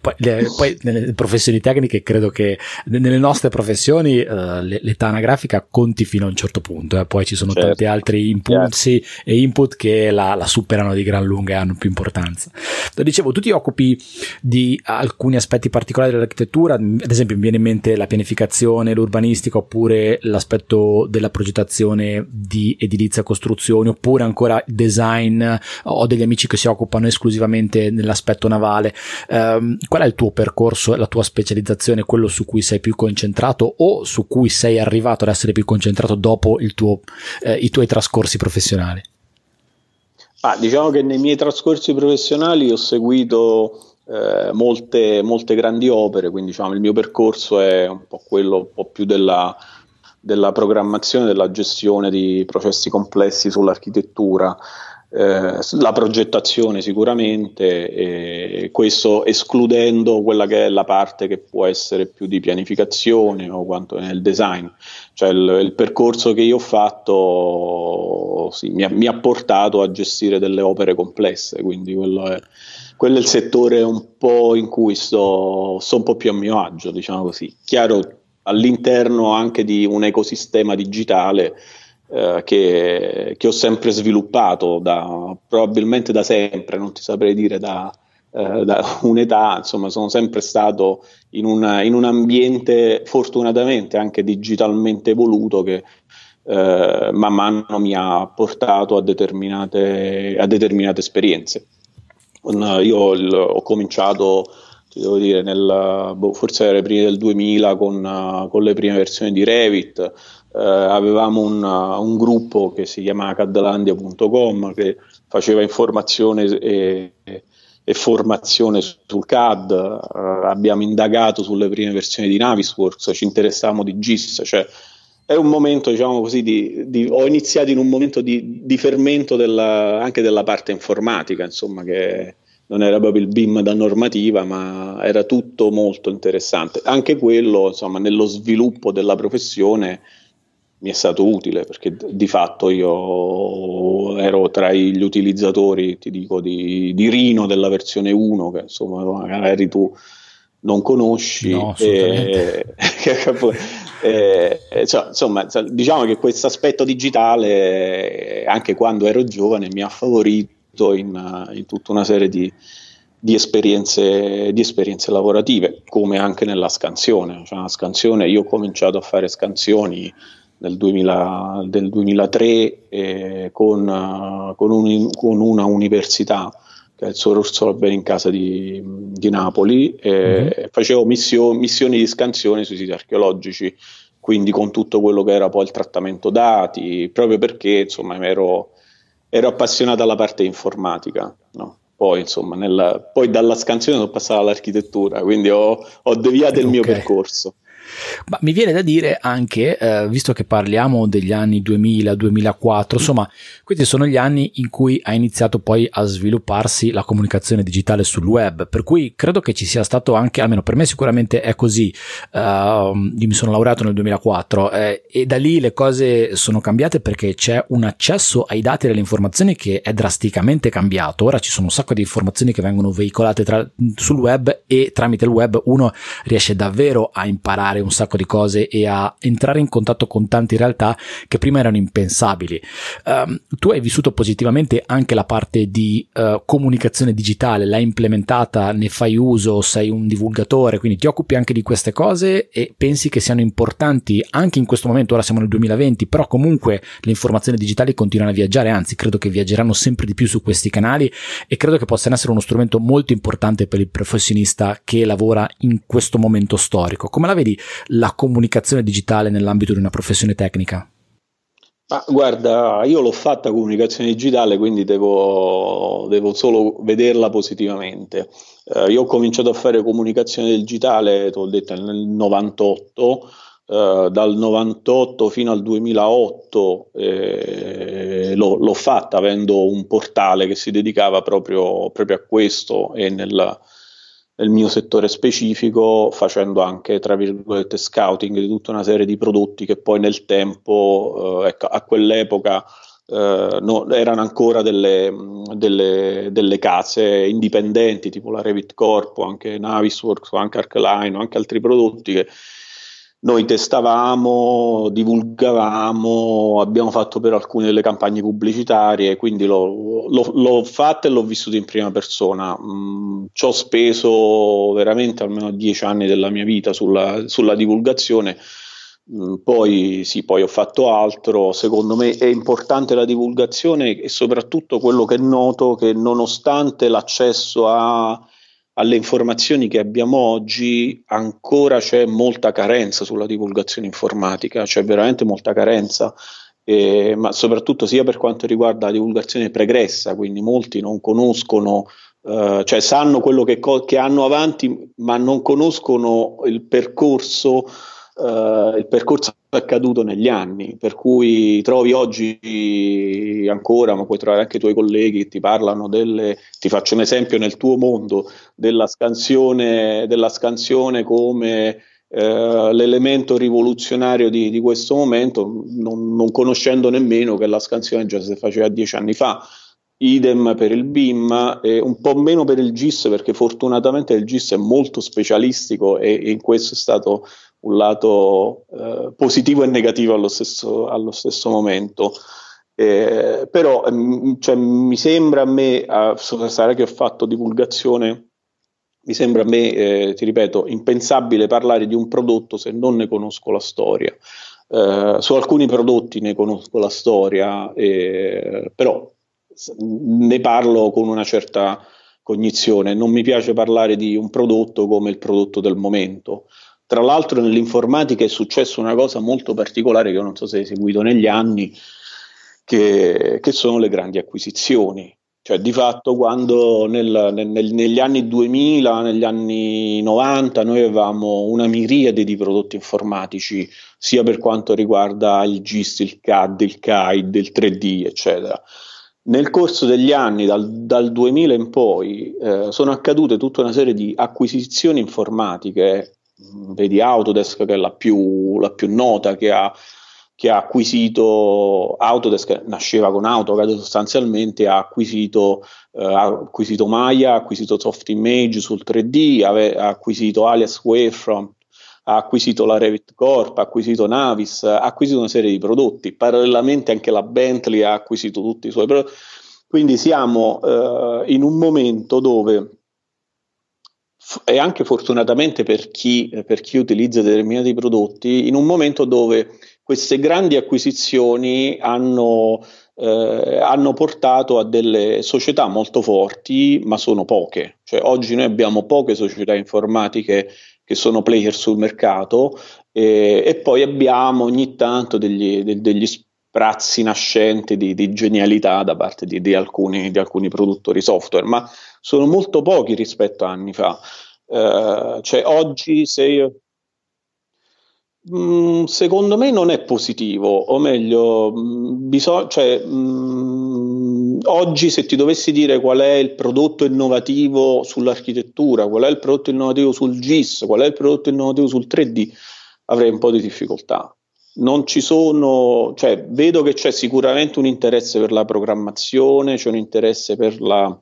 poi, le, poi, nelle professioni tecniche credo che nelle nostre professioni uh, l'età anagrafica conti fino a un certo punto, eh. poi ci sono certo. tanti altri impulsi certo. e input che la, la superano di gran lunga e hanno più importanza. Dicevo, tu ti occupi di alcuni aspetti particolari dell'architettura, ad esempio mi viene in mente la pianificazione, l'urbanistica, oppure l'aspetto della progettazione di edilizia costruzioni, oppure ancora design. Ho degli amici che si occupano esclusivamente nell'aspetto navale. Um, qual è il tuo percorso, la tua specializzazione, quello su cui sei più concentrato o su cui sei arrivato ad essere più concentrato dopo tuo, eh, i tuoi trascorsi professionali? Ah, diciamo che nei miei trascorsi professionali ho seguito eh, molte, molte, grandi opere, quindi diciamo, il mio percorso è un po' quello un po' più della, della programmazione, della gestione di processi complessi sull'architettura eh, la progettazione sicuramente, e questo escludendo quella che è la parte che può essere più di pianificazione o quanto nel design. Cioè il, il percorso che io ho fatto sì, mi, ha, mi, ha, portato a gestire delle opere complesse, quindi quello è, quello è il settore un po' in cui sto, sto un po' più a mio agio, diciamo così. Chiaro, all'interno anche di un ecosistema digitale eh, che, che, ho sempre sviluppato, da, probabilmente da sempre, non ti saprei dire da, eh, da un'età, insomma sono sempre stato in, una, in, un ambiente fortunatamente anche digitalmente evoluto che eh, man mano mi ha portato a determinate, a determinate esperienze. Io il, ho cominciato devo dire, nel, boh, forse era prima del 2000 con, con, le prime versioni di Revit, eh, avevamo un, un, gruppo che si chiamava cadlandia.com che faceva informazione e, e formazione sul CAD, eh, abbiamo indagato sulle prime versioni di Navisworks, ci interessavamo di GIS, cioè è un momento, diciamo così, di, di, ho iniziato in un momento di, di fermento della, anche della parte informatica, insomma, che non era proprio il BIM da normativa, ma era tutto molto interessante. Anche quello, insomma, nello sviluppo della professione mi è stato utile perché di fatto io ero tra gli utilizzatori, ti dico, di, di Rino della versione 1, che insomma magari tu non conosci. No, e, e, cioè, insomma, diciamo che questo aspetto digitale, anche quando ero giovane, mi ha favorito in, in tutta una serie di, di, esperienze, di esperienze lavorative, come anche nella scansione. Cioè, la scansione, io ho cominciato a fare scansioni del, 2000, del 2003 eh, con, con, un, con, una università che è il Sor Orsolber in casa di, di Napoli e mm-hmm. facevo missio, missioni di scansione sui siti archeologici quindi con tutto quello che era poi il trattamento dati proprio perché insomma ero, ero appassionato alla parte informatica no? poi insomma nella, poi dalla scansione sono passato all'architettura quindi ho, ho deviato il mio percorso ma mi viene da dire anche, eh, visto che parliamo degli anni 2000-2004, insomma, questi sono gli anni in cui ha iniziato poi a svilupparsi la comunicazione digitale sul web, per cui credo che ci sia stato anche, almeno per me sicuramente è così, uh, io mi sono laureato nel 2004 eh, e da lì le cose sono cambiate perché c'è un accesso ai dati e alle informazioni che è drasticamente cambiato. Ora ci sono un sacco di informazioni che vengono veicolate tra, sul web e tramite il web uno riesce davvero a imparare un sacco di cose e a entrare in contatto con tante realtà che prima erano impensabili. Um, tu hai vissuto positivamente anche la parte di uh, comunicazione digitale, l'hai implementata, ne fai uso, sei un divulgatore, quindi ti occupi anche di queste cose e pensi che siano importanti anche in questo momento, ora siamo nel 2020, però comunque le informazioni digitali continuano a viaggiare, anzi credo che viaggeranno sempre di più su questi canali e credo che possano essere uno strumento molto importante per il professionista che lavora in questo momento storico. Come la vedi la comunicazione digitale nell'ambito di una professione tecnica? Ah, guarda, io l'ho fatta comunicazione digitale, quindi devo, devo solo vederla positivamente. Eh, io ho cominciato a fare comunicazione digitale, ti ho detto, nel 98, Uh, dal 98 fino al 2008 eh, l'ho, l'ho, fatta avendo un portale che si dedicava proprio, proprio a questo e nel, nel, mio settore specifico facendo anche tra virgolette scouting di tutta una serie di prodotti che poi nel tempo uh, ecco, a quell'epoca Uh, no, erano ancora delle, delle, delle, case indipendenti tipo la Revit Corp anche Navisworks o anche Arcline o anche altri prodotti che noi testavamo, divulgavamo, abbiamo fatto per alcune delle campagne pubblicitarie, quindi l'ho, l'ho, l'ho fatta e l'ho vissuto in prima persona. Mm, ci ho speso veramente almeno dieci anni della mia vita sulla, sulla divulgazione. Mm, poi sì, poi ho fatto altro. Secondo me è importante la divulgazione e soprattutto quello che noto che nonostante l'accesso a alle informazioni che abbiamo oggi ancora c'è molta carenza sulla divulgazione informatica, c'è veramente molta carenza, eh, ma soprattutto sia per quanto riguarda la divulgazione pregressa, quindi molti non conoscono, eh, cioè sanno quello che, co- che hanno avanti, ma non conoscono il percorso Uh, il percorso accaduto negli anni, per cui trovi oggi ancora, ma puoi trovare anche i tuoi colleghi che ti parlano delle, ti faccio un esempio nel tuo mondo, della scansione, della scansione come uh, l'elemento rivoluzionario di, di questo momento, non, non, conoscendo nemmeno che la scansione già si faceva dieci anni fa. Idem per il BIM, e un po' meno per il GIS perché fortunatamente il GIS è molto specialistico e, e in questo è stato un lato eh, positivo e negativo allo stesso, allo stesso momento. Eh, però mh, cioè, mi sembra a me, a sarà che ho fatto divulgazione, mi sembra a me, eh, ti ripeto, impensabile parlare di un prodotto se non ne conosco la storia. Eh, su alcuni prodotti ne conosco la storia, eh, però ne parlo con una certa cognizione. Non mi piace parlare di un prodotto come il prodotto del momento. Tra l'altro nell'informatica è successa una cosa molto particolare che non so se hai seguito negli anni, che, che sono le grandi acquisizioni. Cioè, di fatto, quando nel, nel, negli anni 2000, negli anni 90, noi avevamo una miriade di prodotti informatici, sia per quanto riguarda il GIST, il CAD, il CAID, il 3D, eccetera. Nel corso degli anni, dal, dal 2000 in poi, eh, sono accadute tutta una serie di acquisizioni informatiche vedi Autodesk che è la più, la più nota che ha, che ha, acquisito Autodesk nasceva con AutoCAD sostanzialmente ha acquisito, eh, ha acquisito Maya, ha acquisito Soft Image sul 3D, ave, ha acquisito Alias Wavefront ha acquisito la Revit Corp, ha acquisito Navis, ha acquisito una serie di prodotti, parallelamente anche la Bentley ha acquisito tutti i suoi prodotti, quindi siamo eh, in un momento dove e anche fortunatamente per chi, per chi, utilizza determinati prodotti, in un momento dove queste grandi acquisizioni hanno, eh, hanno portato a delle società molto forti, ma sono poche. Cioè, oggi noi abbiamo poche società informatiche che sono player sul mercato eh, e poi abbiamo ogni tanto degli, de, degli sprazzi nascenti di, di, genialità da parte di, di, alcuni, di alcuni produttori software, ma sono molto pochi rispetto a anni fa. Uh, cioè oggi se io... Mm, secondo me non è positivo, o meglio, mm, bisog- cioè, mm, oggi se ti dovessi dire qual è il prodotto innovativo sull'architettura, qual è il prodotto innovativo sul GIS, qual è il prodotto innovativo sul 3D, avrei un po' di difficoltà. Non ci sono, cioè, vedo che c'è sicuramente un interesse per la programmazione, c'è un interesse per la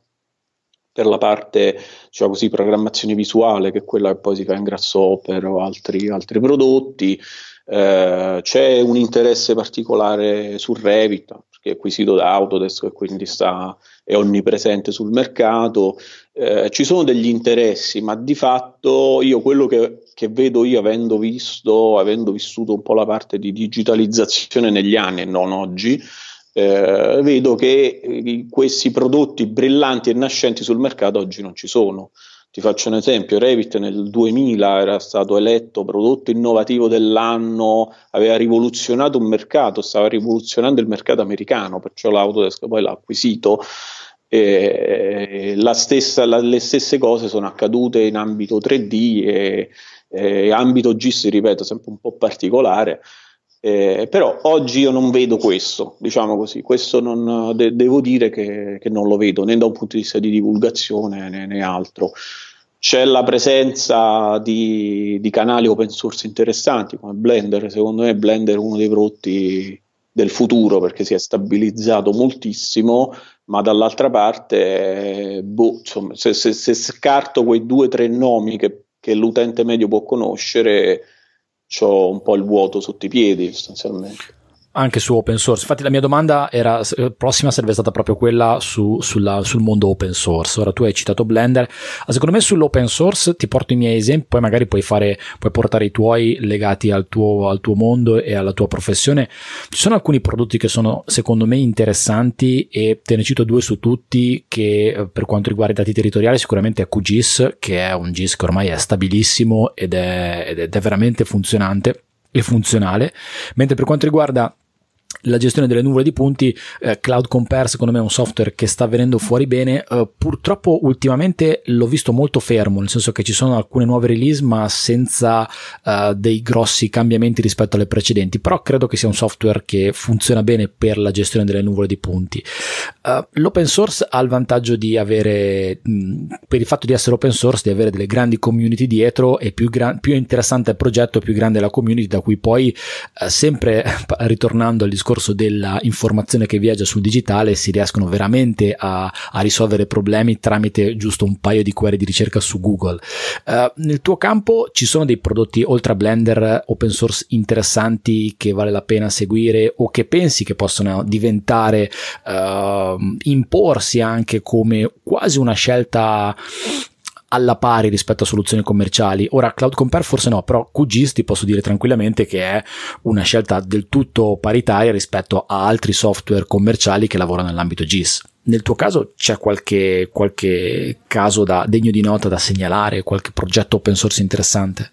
per la parte diciamo così, programmazione visuale, che è quella che poi si fa in Grasshopper o altri, altri prodotti. Eh, c'è un interesse particolare su Revit, perché è acquisito da Autodesk e quindi sta, è onnipresente sul mercato. Eh, ci sono degli interessi, ma di fatto io quello che, che vedo io avendo visto, avendo vissuto un po' la parte di digitalizzazione negli anni e non oggi, eh, vedo che eh, questi prodotti brillanti e nascenti sul mercato oggi non ci sono. Ti faccio un esempio, Revit nel 2000 era stato eletto prodotto innovativo dell'anno, aveva rivoluzionato un mercato, stava rivoluzionando il mercato americano, perciò l'Autodesk poi l'ha acquisito. Eh, la stessa, la, le stesse cose sono accadute in ambito 3D e, eh, ambito GIS, ripeto, sempre un po' particolare, eh, però oggi io non vedo questo, diciamo così, questo non, de- devo dire che, che, non lo vedo né da un punto di vista di divulgazione né, né altro. C'è la presenza di, di, canali open source interessanti come Blender, secondo me Blender è uno dei prodotti del futuro perché si è stabilizzato moltissimo, ma dall'altra parte, boh, insomma, se, se, se scarto quei due o tre nomi che, che l'utente medio può conoscere, ho un po' il vuoto sotto i piedi sostanzialmente anche su open source. Infatti, la mia domanda era eh, prossima sarebbe stata proprio quella su, sulla, sul mondo open source. Ora tu hai citato Blender. Ah, secondo me, sull'open source ti porto i miei esempi, poi magari puoi, fare, puoi portare i tuoi legati al tuo, al tuo mondo e alla tua professione. Ci sono alcuni prodotti che sono secondo me interessanti e te ne cito due su tutti. Che eh, per quanto riguarda i dati territoriali, sicuramente è QGIS, che è un GIS che ormai è stabilissimo ed è, ed è veramente funzionante e funzionale. Mentre per quanto riguarda la gestione delle nuvole di punti, eh, Cloud Compare secondo me è un software che sta venendo fuori bene, eh, purtroppo ultimamente l'ho visto molto fermo, nel senso che ci sono alcune nuove release ma senza eh, dei grossi cambiamenti rispetto alle precedenti, però credo che sia un software che funziona bene per la gestione delle nuvole di punti. Uh, l'open source ha il vantaggio di avere, mh, per il fatto di essere open source, di avere delle grandi community dietro e più, gra- più interessante il progetto, più grande è la community da cui poi uh, sempre ritornando al discorso discorso dell'informazione che viaggia sul digitale si riescono veramente a, a, risolvere problemi tramite giusto un paio di query di ricerca su Google. Uh, nel tuo campo ci sono dei prodotti oltre a Blender open source interessanti che vale la pena seguire o che pensi che possano diventare, uh, imporsi anche come quasi una scelta alla pari rispetto a soluzioni commerciali. Ora, Cloud Compare forse no, però QGIS ti posso dire tranquillamente che è una scelta del tutto paritaria rispetto a altri software commerciali che lavorano nell'ambito GIS. Nel tuo caso c'è qualche, qualche caso da, degno di nota da segnalare, qualche progetto open source interessante?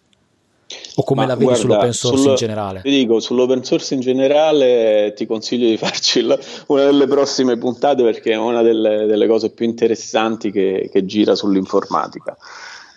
O come Ma la vedi guarda, sull'open source sul, in generale? Ti dico, sull'open source in generale ti consiglio di farci la, una delle prossime puntate perché è una delle, delle cose più interessanti che, che gira sull'informatica.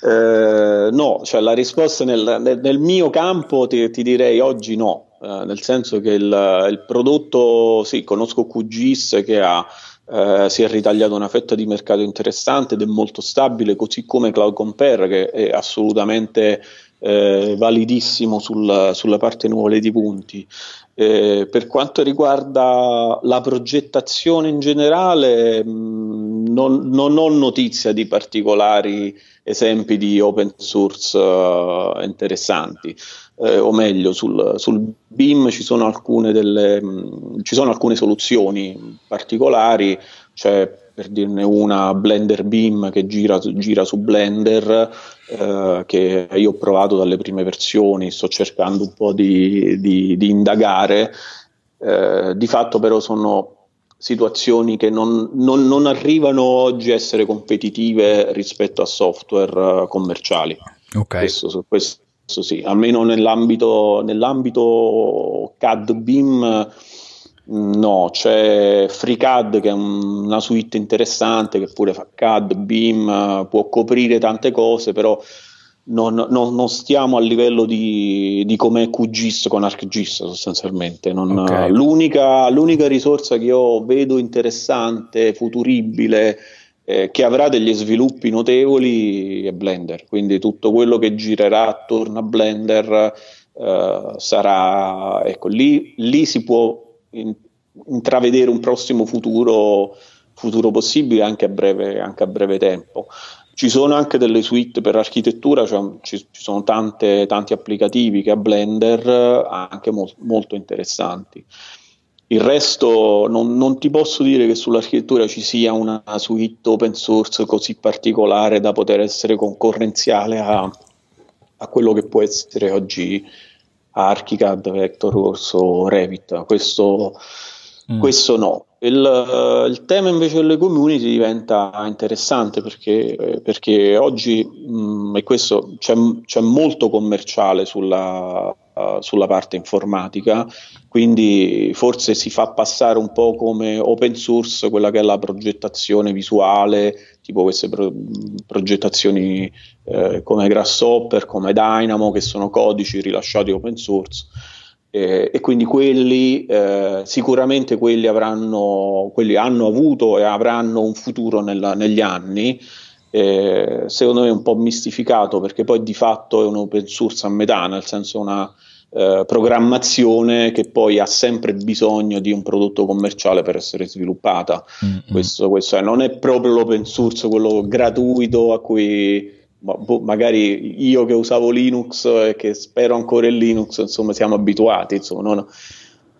Eh, no, cioè la risposta nel, nel, nel mio campo ti, ti, direi oggi no, eh, nel senso che il, il, prodotto, sì, conosco QGIS che ha, eh, si è ritagliato una fetta di mercato interessante ed è molto stabile, così come Cloud Compare che è assolutamente eh, validissimo sul, sulla parte nuvole di punti. Eh, per quanto riguarda la progettazione in generale, mh, mm, non, non, ho notizia di particolari esempi di open source uh, interessanti. Eh, o meglio, sul, sul, BIM ci sono mm, ci sono alcune soluzioni particolari, cioè per dirne una, Blender Beam che gira, gira su Blender, eh, che io ho provato dalle prime versioni, sto cercando un po' di, di, di indagare. Eh, di fatto però sono situazioni che non, non, non, arrivano oggi a essere competitive rispetto a software uh, commerciali. Okay. Questo, questo, sì, almeno nell'ambito, nell'ambito CAD BIM No, c'è FreeCAD che è una suite interessante che pure fa CAD, BIM, può coprire tante cose, però non, non, non stiamo a livello di, di com'è QGIS con ArcGIS sostanzialmente. Non, okay. l'unica, l'unica, risorsa che io vedo interessante, futuribile, eh, che avrà degli sviluppi notevoli è Blender, quindi tutto quello che girerà attorno a Blender eh, sarà, ecco, lì, lì si può intravedere un prossimo futuro, futuro possibile anche a, breve, anche a, breve, tempo. Ci sono anche delle suite per architettura, cioè ci, ci, sono tante, tanti applicativi che a Blender anche mo- molto interessanti. Il resto non, non, ti posso dire che sull'architettura ci sia una suite open source così particolare da poter essere concorrenziale a, a quello che può essere oggi ArchiCAD, Vectorworks o Revit. Questo, mm. questo no. Il, il, tema invece delle community diventa interessante perché, perché oggi, mh, mm, e questo c'è, c'è, molto commerciale sulla, sulla parte informatica, quindi forse si fa passare un po' come open source quella che è la progettazione visuale, tipo queste pro- progettazioni eh, come Grasshopper, come Dynamo, che sono codici rilasciati open source. Eh, e quindi quelli eh, sicuramente quelli avranno quelli hanno avuto e avranno un futuro nella, negli anni eh, secondo me è un po' mistificato perché poi di fatto è un open source a metà nel senso una eh, programmazione che poi ha sempre bisogno di un prodotto commerciale per essere sviluppata. Mm-hmm. Questo, questo è, non è proprio l'open source, quello gratuito a cui boh, magari io che usavo Linux e che spero ancora in Linux, insomma, siamo abituati, insomma, non,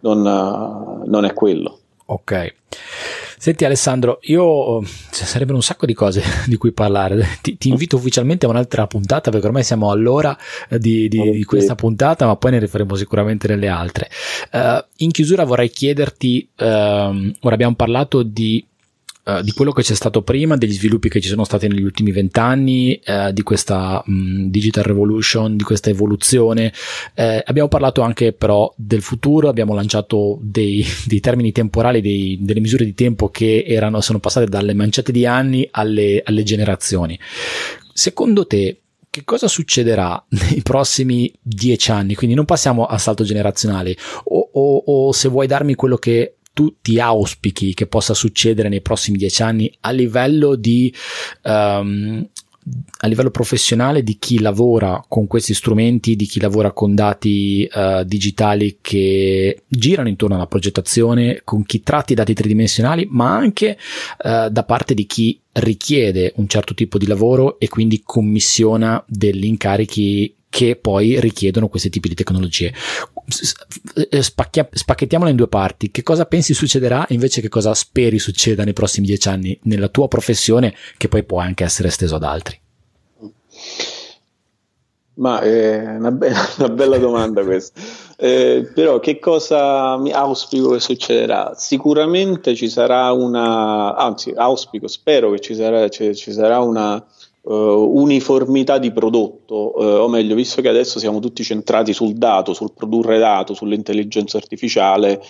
non, non è quello. Ok. Senti Alessandro, io ci sarebbero un sacco di cose di cui parlare. Ti, ti invito ufficialmente a un'altra puntata perché ormai siamo all'ora di, di, di questa puntata, ma poi ne rifaremo sicuramente nelle altre. Uh, in chiusura vorrei chiederti, uh, ora abbiamo parlato di Uh, di quello che c'è stato prima, degli sviluppi che ci sono stati negli ultimi vent'anni, uh, di questa mh, digital revolution, di questa evoluzione. Uh, abbiamo parlato anche però del futuro, abbiamo lanciato dei, dei termini temporali, dei, delle misure di tempo che erano, sono passate dalle manciate di anni alle, alle generazioni. Secondo te, che cosa succederà nei prossimi dieci anni? Quindi non passiamo al salto generazionale, o, o, o se vuoi darmi quello che tu ti auspichi che possa succedere nei prossimi dieci anni a livello di um, a livello professionale di chi lavora con questi strumenti, di chi lavora con dati uh, digitali che girano intorno alla progettazione, con chi tratti i dati tridimensionali, ma anche uh, da parte di chi richiede un certo tipo di lavoro e quindi commissiona degli incarichi che poi richiedono questi tipi di tecnologie. Eh, spacchia, spacchettiamola in due parti. Che cosa pensi succederà invece che cosa speri succeda nei prossimi dieci anni nella tua professione, che poi può anche essere esteso ad altri? Ma è una, be- una bella domanda questa. Eh, però che cosa mi auspico che succederà? Sicuramente ci sarà una, anzi auspico, spero che ci sarà, ci, ci sarà una uh, uniformità di prodotto, uh, o meglio, visto che adesso siamo tutti centrati sul dato, sul produrre dato, sull'intelligenza artificiale,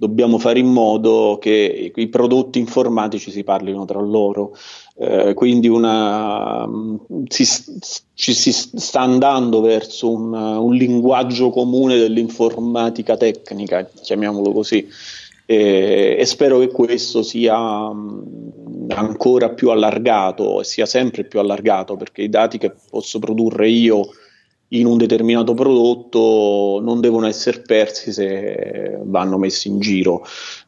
dobbiamo fare in modo che i prodotti informatici si parlino tra loro. Eh, quindi una, si, ci si sta andando verso un, un linguaggio comune dell'informatica tecnica, chiamiamolo così e, e spero che questo sia ancora più allargato e sia sempre più allargato perché i dati che posso produrre io in un determinato prodotto non devono essere persi se vanno messi in giro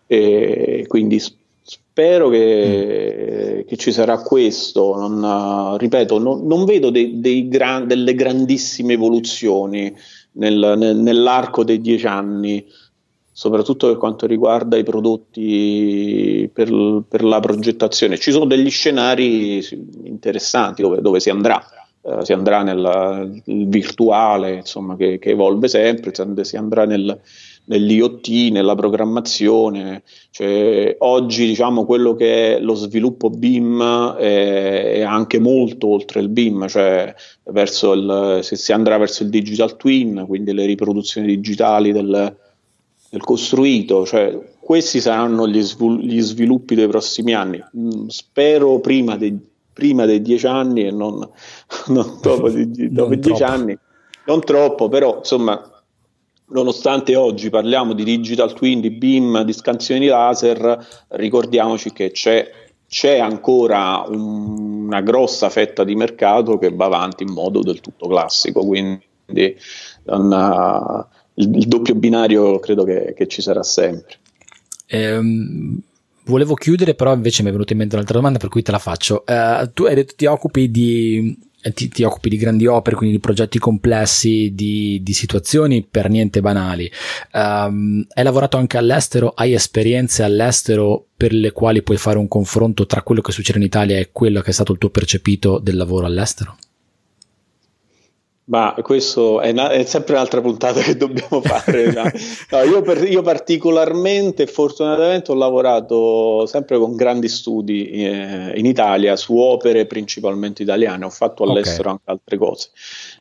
e quindi spero che, mm. che ci sarà questo non, ripeto non, non vedo dei, dei gran, delle grandissime evoluzioni nel, nel, nell'arco dei dieci anni soprattutto per quanto riguarda i prodotti per, per la progettazione. Ci sono degli scenari interessanti dove, dove si andrà. Uh, si andrà nel, nel virtuale, insomma, che, che, evolve sempre, si andrà nel, nell'IoT, nella programmazione. Cioè, oggi diciamo quello che è lo sviluppo BIM è, è anche molto oltre il BIM, cioè il, se si andrà verso il digital twin, quindi le riproduzioni digitali del, del costruito, cioè questi saranno gli, svol- gli sviluppi dei prossimi anni. Mm, spero prima dei, prima dei dieci anni e non, non dopo, di, dopo i dieci anni, non troppo, però insomma nonostante oggi parliamo di digital twin, di BIM, di scansioni laser, ricordiamoci che c'è, c'è ancora un, una grossa fetta di mercato che va avanti in modo del tutto classico, quindi non, il, il doppio binario credo che, che, ci sarà sempre. Ehm, volevo chiudere, però invece mi è venuta in mente un'altra domanda, per cui te la faccio. Uh, tu hai detto ti occupi di. Ti, ti, occupi di grandi opere, quindi di progetti complessi, di, di situazioni per niente banali. Um, hai lavorato anche all'estero? Hai esperienze all'estero per le quali puoi fare un confronto tra quello che succede in Italia e quello che è stato il tuo percepito del lavoro all'estero? Ma questo è, una, è, sempre un'altra puntata che dobbiamo fare. no? No, io, per, io, particolarmente, fortunatamente, ho lavorato sempre con grandi studi eh, in Italia su opere principalmente italiane, ho fatto all'estero okay. anche altre cose.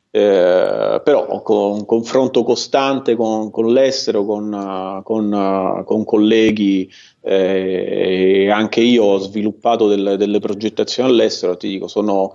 eh, però con un confronto costante con, con l'estero, con, con, con colleghi eh, anche io ho sviluppato delle, delle progettazioni all'estero, ti dico, sono,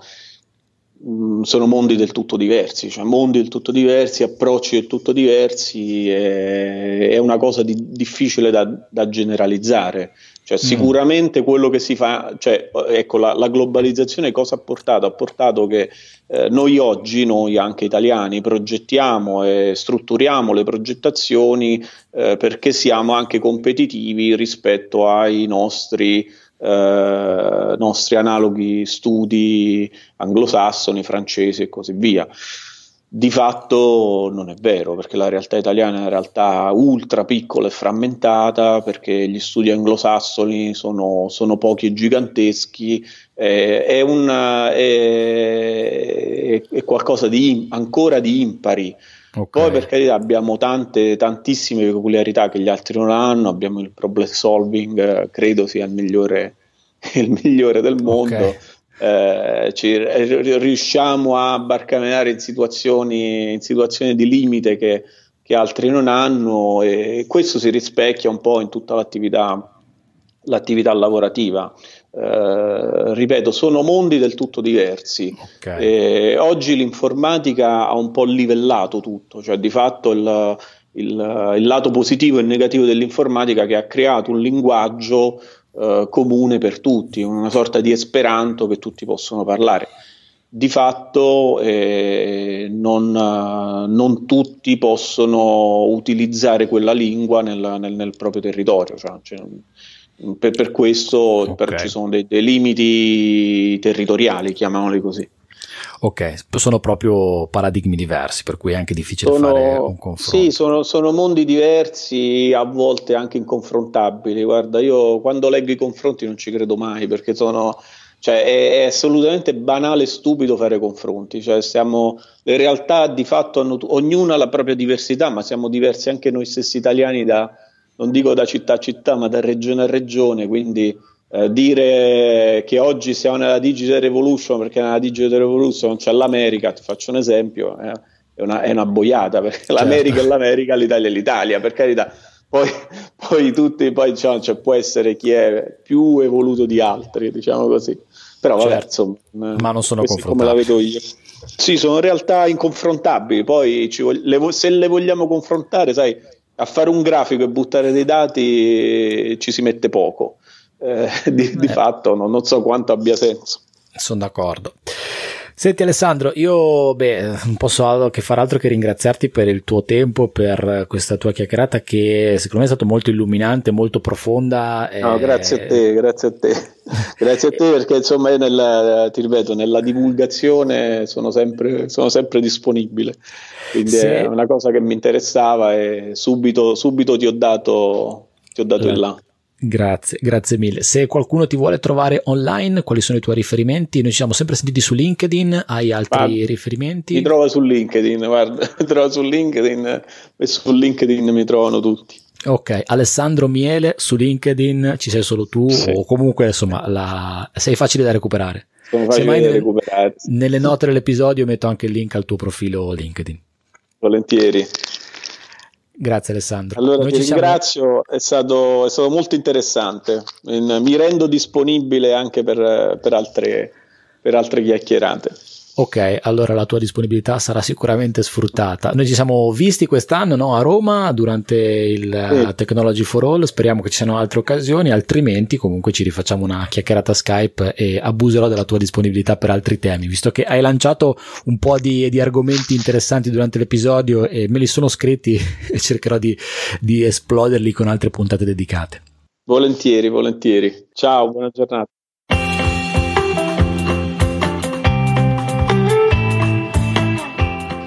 mh, sono, mondi del tutto diversi, cioè mondi del tutto diversi, approcci del tutto diversi, è, è una cosa di, difficile da, da generalizzare. Cioè, mm. sicuramente quello che si fa, cioè, ecco, la, la, globalizzazione cosa ha portato? Ha portato che eh, noi oggi, noi anche italiani, progettiamo e strutturiamo le progettazioni eh, perché siamo anche competitivi rispetto ai nostri, eh, nostri analoghi studi anglosassoni, francesi e così via. Di fatto non è vero, perché la realtà italiana è una realtà ultra piccola e frammentata, perché gli studi anglosassoni sono, sono pochi e giganteschi, eh, è, una, è, è, qualcosa di ancora di impari. Okay. Poi per carità abbiamo tante, tantissime peculiarità che gli altri non hanno, abbiamo il problem solving, credo sia il migliore, il migliore del mondo. Okay eh, ci, riusciamo a barcamenare in situazioni, in situazioni di limite che, che, altri non hanno e questo si rispecchia un po' in tutta l'attività, l'attività lavorativa. Eh, ripeto, sono mondi del tutto diversi. Okay. Eh, oggi l'informatica ha un po' livellato tutto, cioè di fatto il, il, il lato positivo e negativo dell'informatica che ha creato un linguaggio eh, comune per tutti, una sorta di esperanto che tutti possono parlare. Di fatto eh, non, non, tutti possono utilizzare quella lingua nel, nel, nel proprio territorio, cioè, cioè, per, per, questo okay. per, ci sono dei, dei limiti territoriali, chiamiamoli così. Ok, sono proprio paradigmi diversi, per cui è anche difficile sono, fare un confronto. Sì, sono, sono, mondi diversi, a volte anche inconfrontabili. Guarda, io quando leggo i confronti non ci credo mai, perché sono, cioè, è, è, assolutamente banale e stupido fare confronti. Cioè, siamo, le realtà di fatto hanno, ognuna ha la propria diversità, ma siamo diversi anche noi stessi italiani da, non dico da città a città, ma da regione a regione, quindi eh, dire che oggi siamo nella digital revolution perché nella digital revolution non c'è l'America, ti faccio un esempio, eh, è, una, è, una, boiata perché certo. l'America è l'America, l'Italia è l'Italia, per carità. Poi, poi tutti, poi diciamo, cioè, può essere chi è più evoluto di altri, diciamo così. Però vabbè, certo. insomma, ma non sono. Come la vedo io. Sì, sono realtà inconfrontabili. Poi ci, le, se le vogliamo confrontare, sai, a fare un grafico e buttare dei dati ci si mette poco eh, di, di eh. fatto non, non so quanto abbia senso. Sono d'accordo. Senti Alessandro, io beh, non posso che far altro che ringraziarti per il tuo tempo, per questa tua chiacchierata che secondo me è stata molto illuminante, molto profonda. No, e... grazie a te, grazie a te. grazie a te perché insomma nella, ti ripeto, nella divulgazione sono sempre, sono sempre disponibile, quindi sì. è una cosa che mi interessava e subito, subito ti ho dato, ti ho dato il là. Grazie, grazie mille. Se qualcuno ti vuole trovare online, quali sono i tuoi riferimenti? Noi ci siamo sempre sentiti su LinkedIn, hai altri ah, riferimenti? Mi trovo su LinkedIn, guarda, mi trovo su LinkedIn e su LinkedIn mi trovano tutti. Ok, Alessandro Miele su LinkedIn, ci sei solo tu sì. o comunque insomma la... sei facile da recuperare. Sono facile da recuperare. Nelle note dell'episodio metto anche il link al tuo profilo LinkedIn. Volentieri. Grazie Alessandro. Allora Noi ti ringrazio, è, stato, è, stato, molto interessante. mi rendo disponibile anche per, per, altre, per altre chiacchierate. Ok, allora la tua disponibilità sarà sicuramente sfruttata. Noi ci siamo visti quest'anno no, a Roma durante il sì. Technology for All, speriamo che ci siano altre occasioni, altrimenti comunque ci rifacciamo una chiacchierata Skype e abuserò della tua disponibilità per altri temi, visto che hai lanciato un po' di, di argomenti interessanti durante l'episodio e me li sono scritti e cercherò di, di esploderli con altre puntate dedicate. Volentieri, volentieri. Ciao, buona giornata.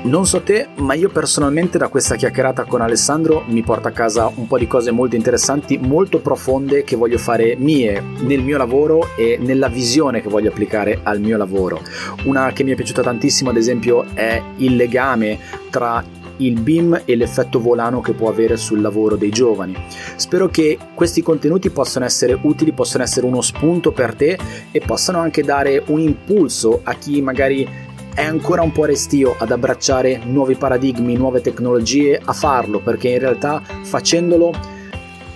Non so te, ma io personalmente da questa chiacchierata con Alessandro mi porto a casa un po' di cose molto interessanti, molto profonde che voglio fare mie nel mio lavoro e nella visione che voglio applicare al mio lavoro. Una che mi è piaciuta tantissimo, ad esempio, è il legame tra il BIM e l'effetto volano che può avere sul lavoro dei giovani. Spero che questi contenuti possano essere utili, possano essere uno spunto per te e possano anche dare un impulso a chi magari è ancora un po' restio ad abbracciare nuovi paradigmi, nuove tecnologie, a farlo perché in realtà facendolo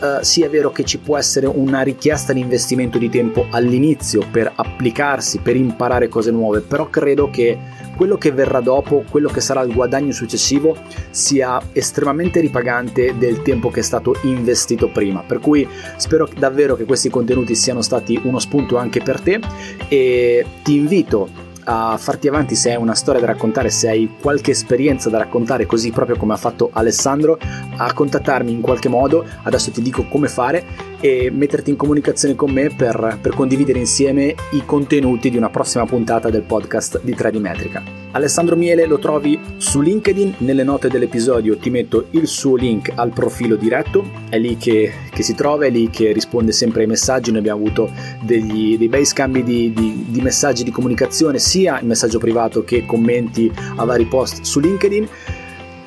eh, sì è vero che ci può essere una richiesta di investimento di tempo all'inizio per applicarsi, per imparare cose nuove, però credo che quello che verrà dopo, quello che sarà il guadagno successivo, sia estremamente ripagante del tempo che è stato investito prima. Per cui spero davvero che questi contenuti siano stati uno spunto anche per te e ti invito a farti avanti se hai una storia da raccontare, se hai qualche esperienza da raccontare, così proprio come ha fatto Alessandro, a contattarmi in qualche modo. Adesso ti dico come fare e metterti in comunicazione con me per, per condividere insieme i contenuti di una prossima puntata del podcast di 3D Metrica. Alessandro Miele lo trovi su LinkedIn, nelle note dell'episodio ti metto il suo link al profilo diretto, è lì che, che si trova, è lì che risponde sempre ai messaggi, noi abbiamo avuto degli, dei bei scambi di, di, di messaggi di comunicazione, sia in messaggio privato che commenti a vari post su LinkedIn.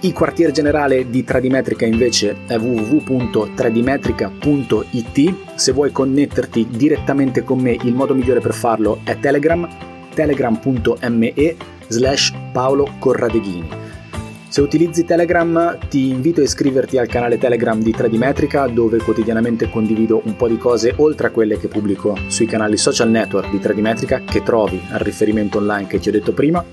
Il quartier generale di Tradimetrica invece è www.tradimetrica.it. Se vuoi connetterti direttamente con me, il modo migliore per farlo è Telegram, telegram.me slash Paolo Corradeghini. Se utilizzi Telegram ti invito a iscriverti al canale Telegram di 3D Metrica dove quotidianamente condivido un po' di cose oltre a quelle che pubblico sui canali social network di 3D Metrica che trovi al riferimento online che ti ho detto prima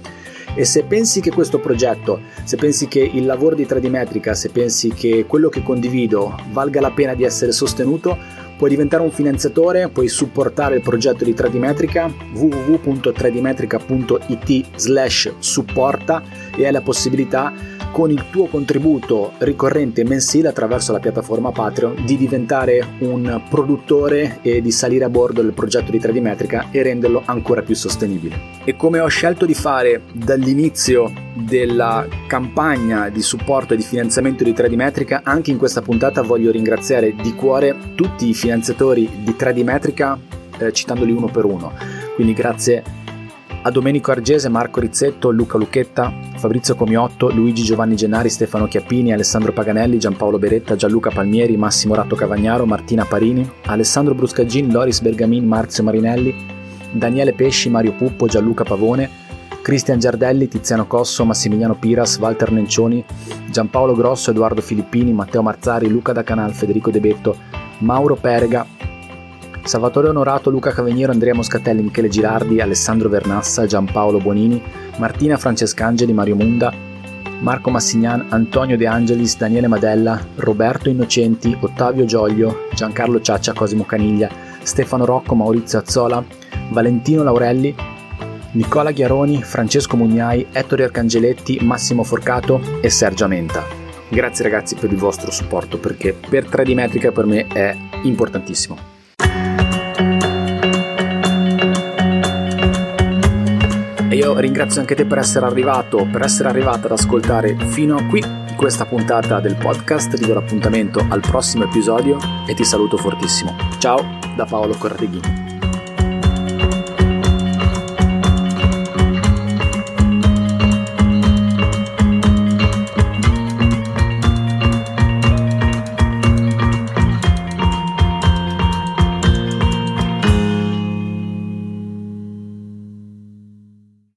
e se pensi che questo progetto, se pensi che il lavoro di 3D Metrica, se pensi che quello che condivido valga la pena di essere sostenuto, puoi diventare un finanziatore, puoi supportare il progetto di 3D Metrica www.3dmetrica.it slash supporta e hai la possibilità con il tuo contributo ricorrente mensile attraverso la piattaforma Patreon di diventare un produttore e di salire a bordo del progetto di 3D Metrica e renderlo ancora più sostenibile. E come ho scelto di fare dall'inizio della campagna di supporto e di finanziamento di 3D Metrica, anche in questa puntata voglio ringraziare di cuore tutti i finanziatori di 3D Metrica eh, citandoli uno per uno. Quindi grazie a Domenico Argese, Marco Rizzetto, Luca Lucchetta, Fabrizio Comiotto, Luigi Giovanni Gennari, Stefano Chiappini, Alessandro Paganelli, Giampaolo Beretta, Gianluca Palmieri, Massimo Ratto Cavagnaro, Martina Parini, Alessandro Bruscagin, Loris Bergamin, Marzio Marinelli, Daniele Pesci, Mario Puppo, Gianluca Pavone, Cristian Giardelli, Tiziano Cosso, Massimiliano Piras, Walter Nencioni, Giampaolo Grosso, Edoardo Filippini, Matteo Marzari, Luca Da Canal, Federico De Betto, Mauro Perega, Salvatore Onorato, Luca Caveniero, Andrea Moscatelli, Michele Girardi, Alessandro Vernassa, Giampaolo Bonini, Martina Francescangeli, Mario Munda, Marco Massignan, Antonio De Angelis, Daniele Madella, Roberto Innocenti, Ottavio Gioglio, Giancarlo Ciaccia, Cosimo Caniglia, Stefano Rocco, Maurizio Azzola, Valentino Laurelli, Nicola Chiaroni, Francesco Mugnai, Ettore Arcangeletti, Massimo Forcato e Sergio Menta. Grazie ragazzi per il vostro supporto perché per 3D Metrica per me è importantissimo. Io ringrazio anche te per essere arrivato, per essere arrivato ad ascoltare fino a qui questa puntata del podcast. Ti do l'appuntamento al prossimo episodio e ti saluto fortissimo. Ciao da Paolo Corradeghini.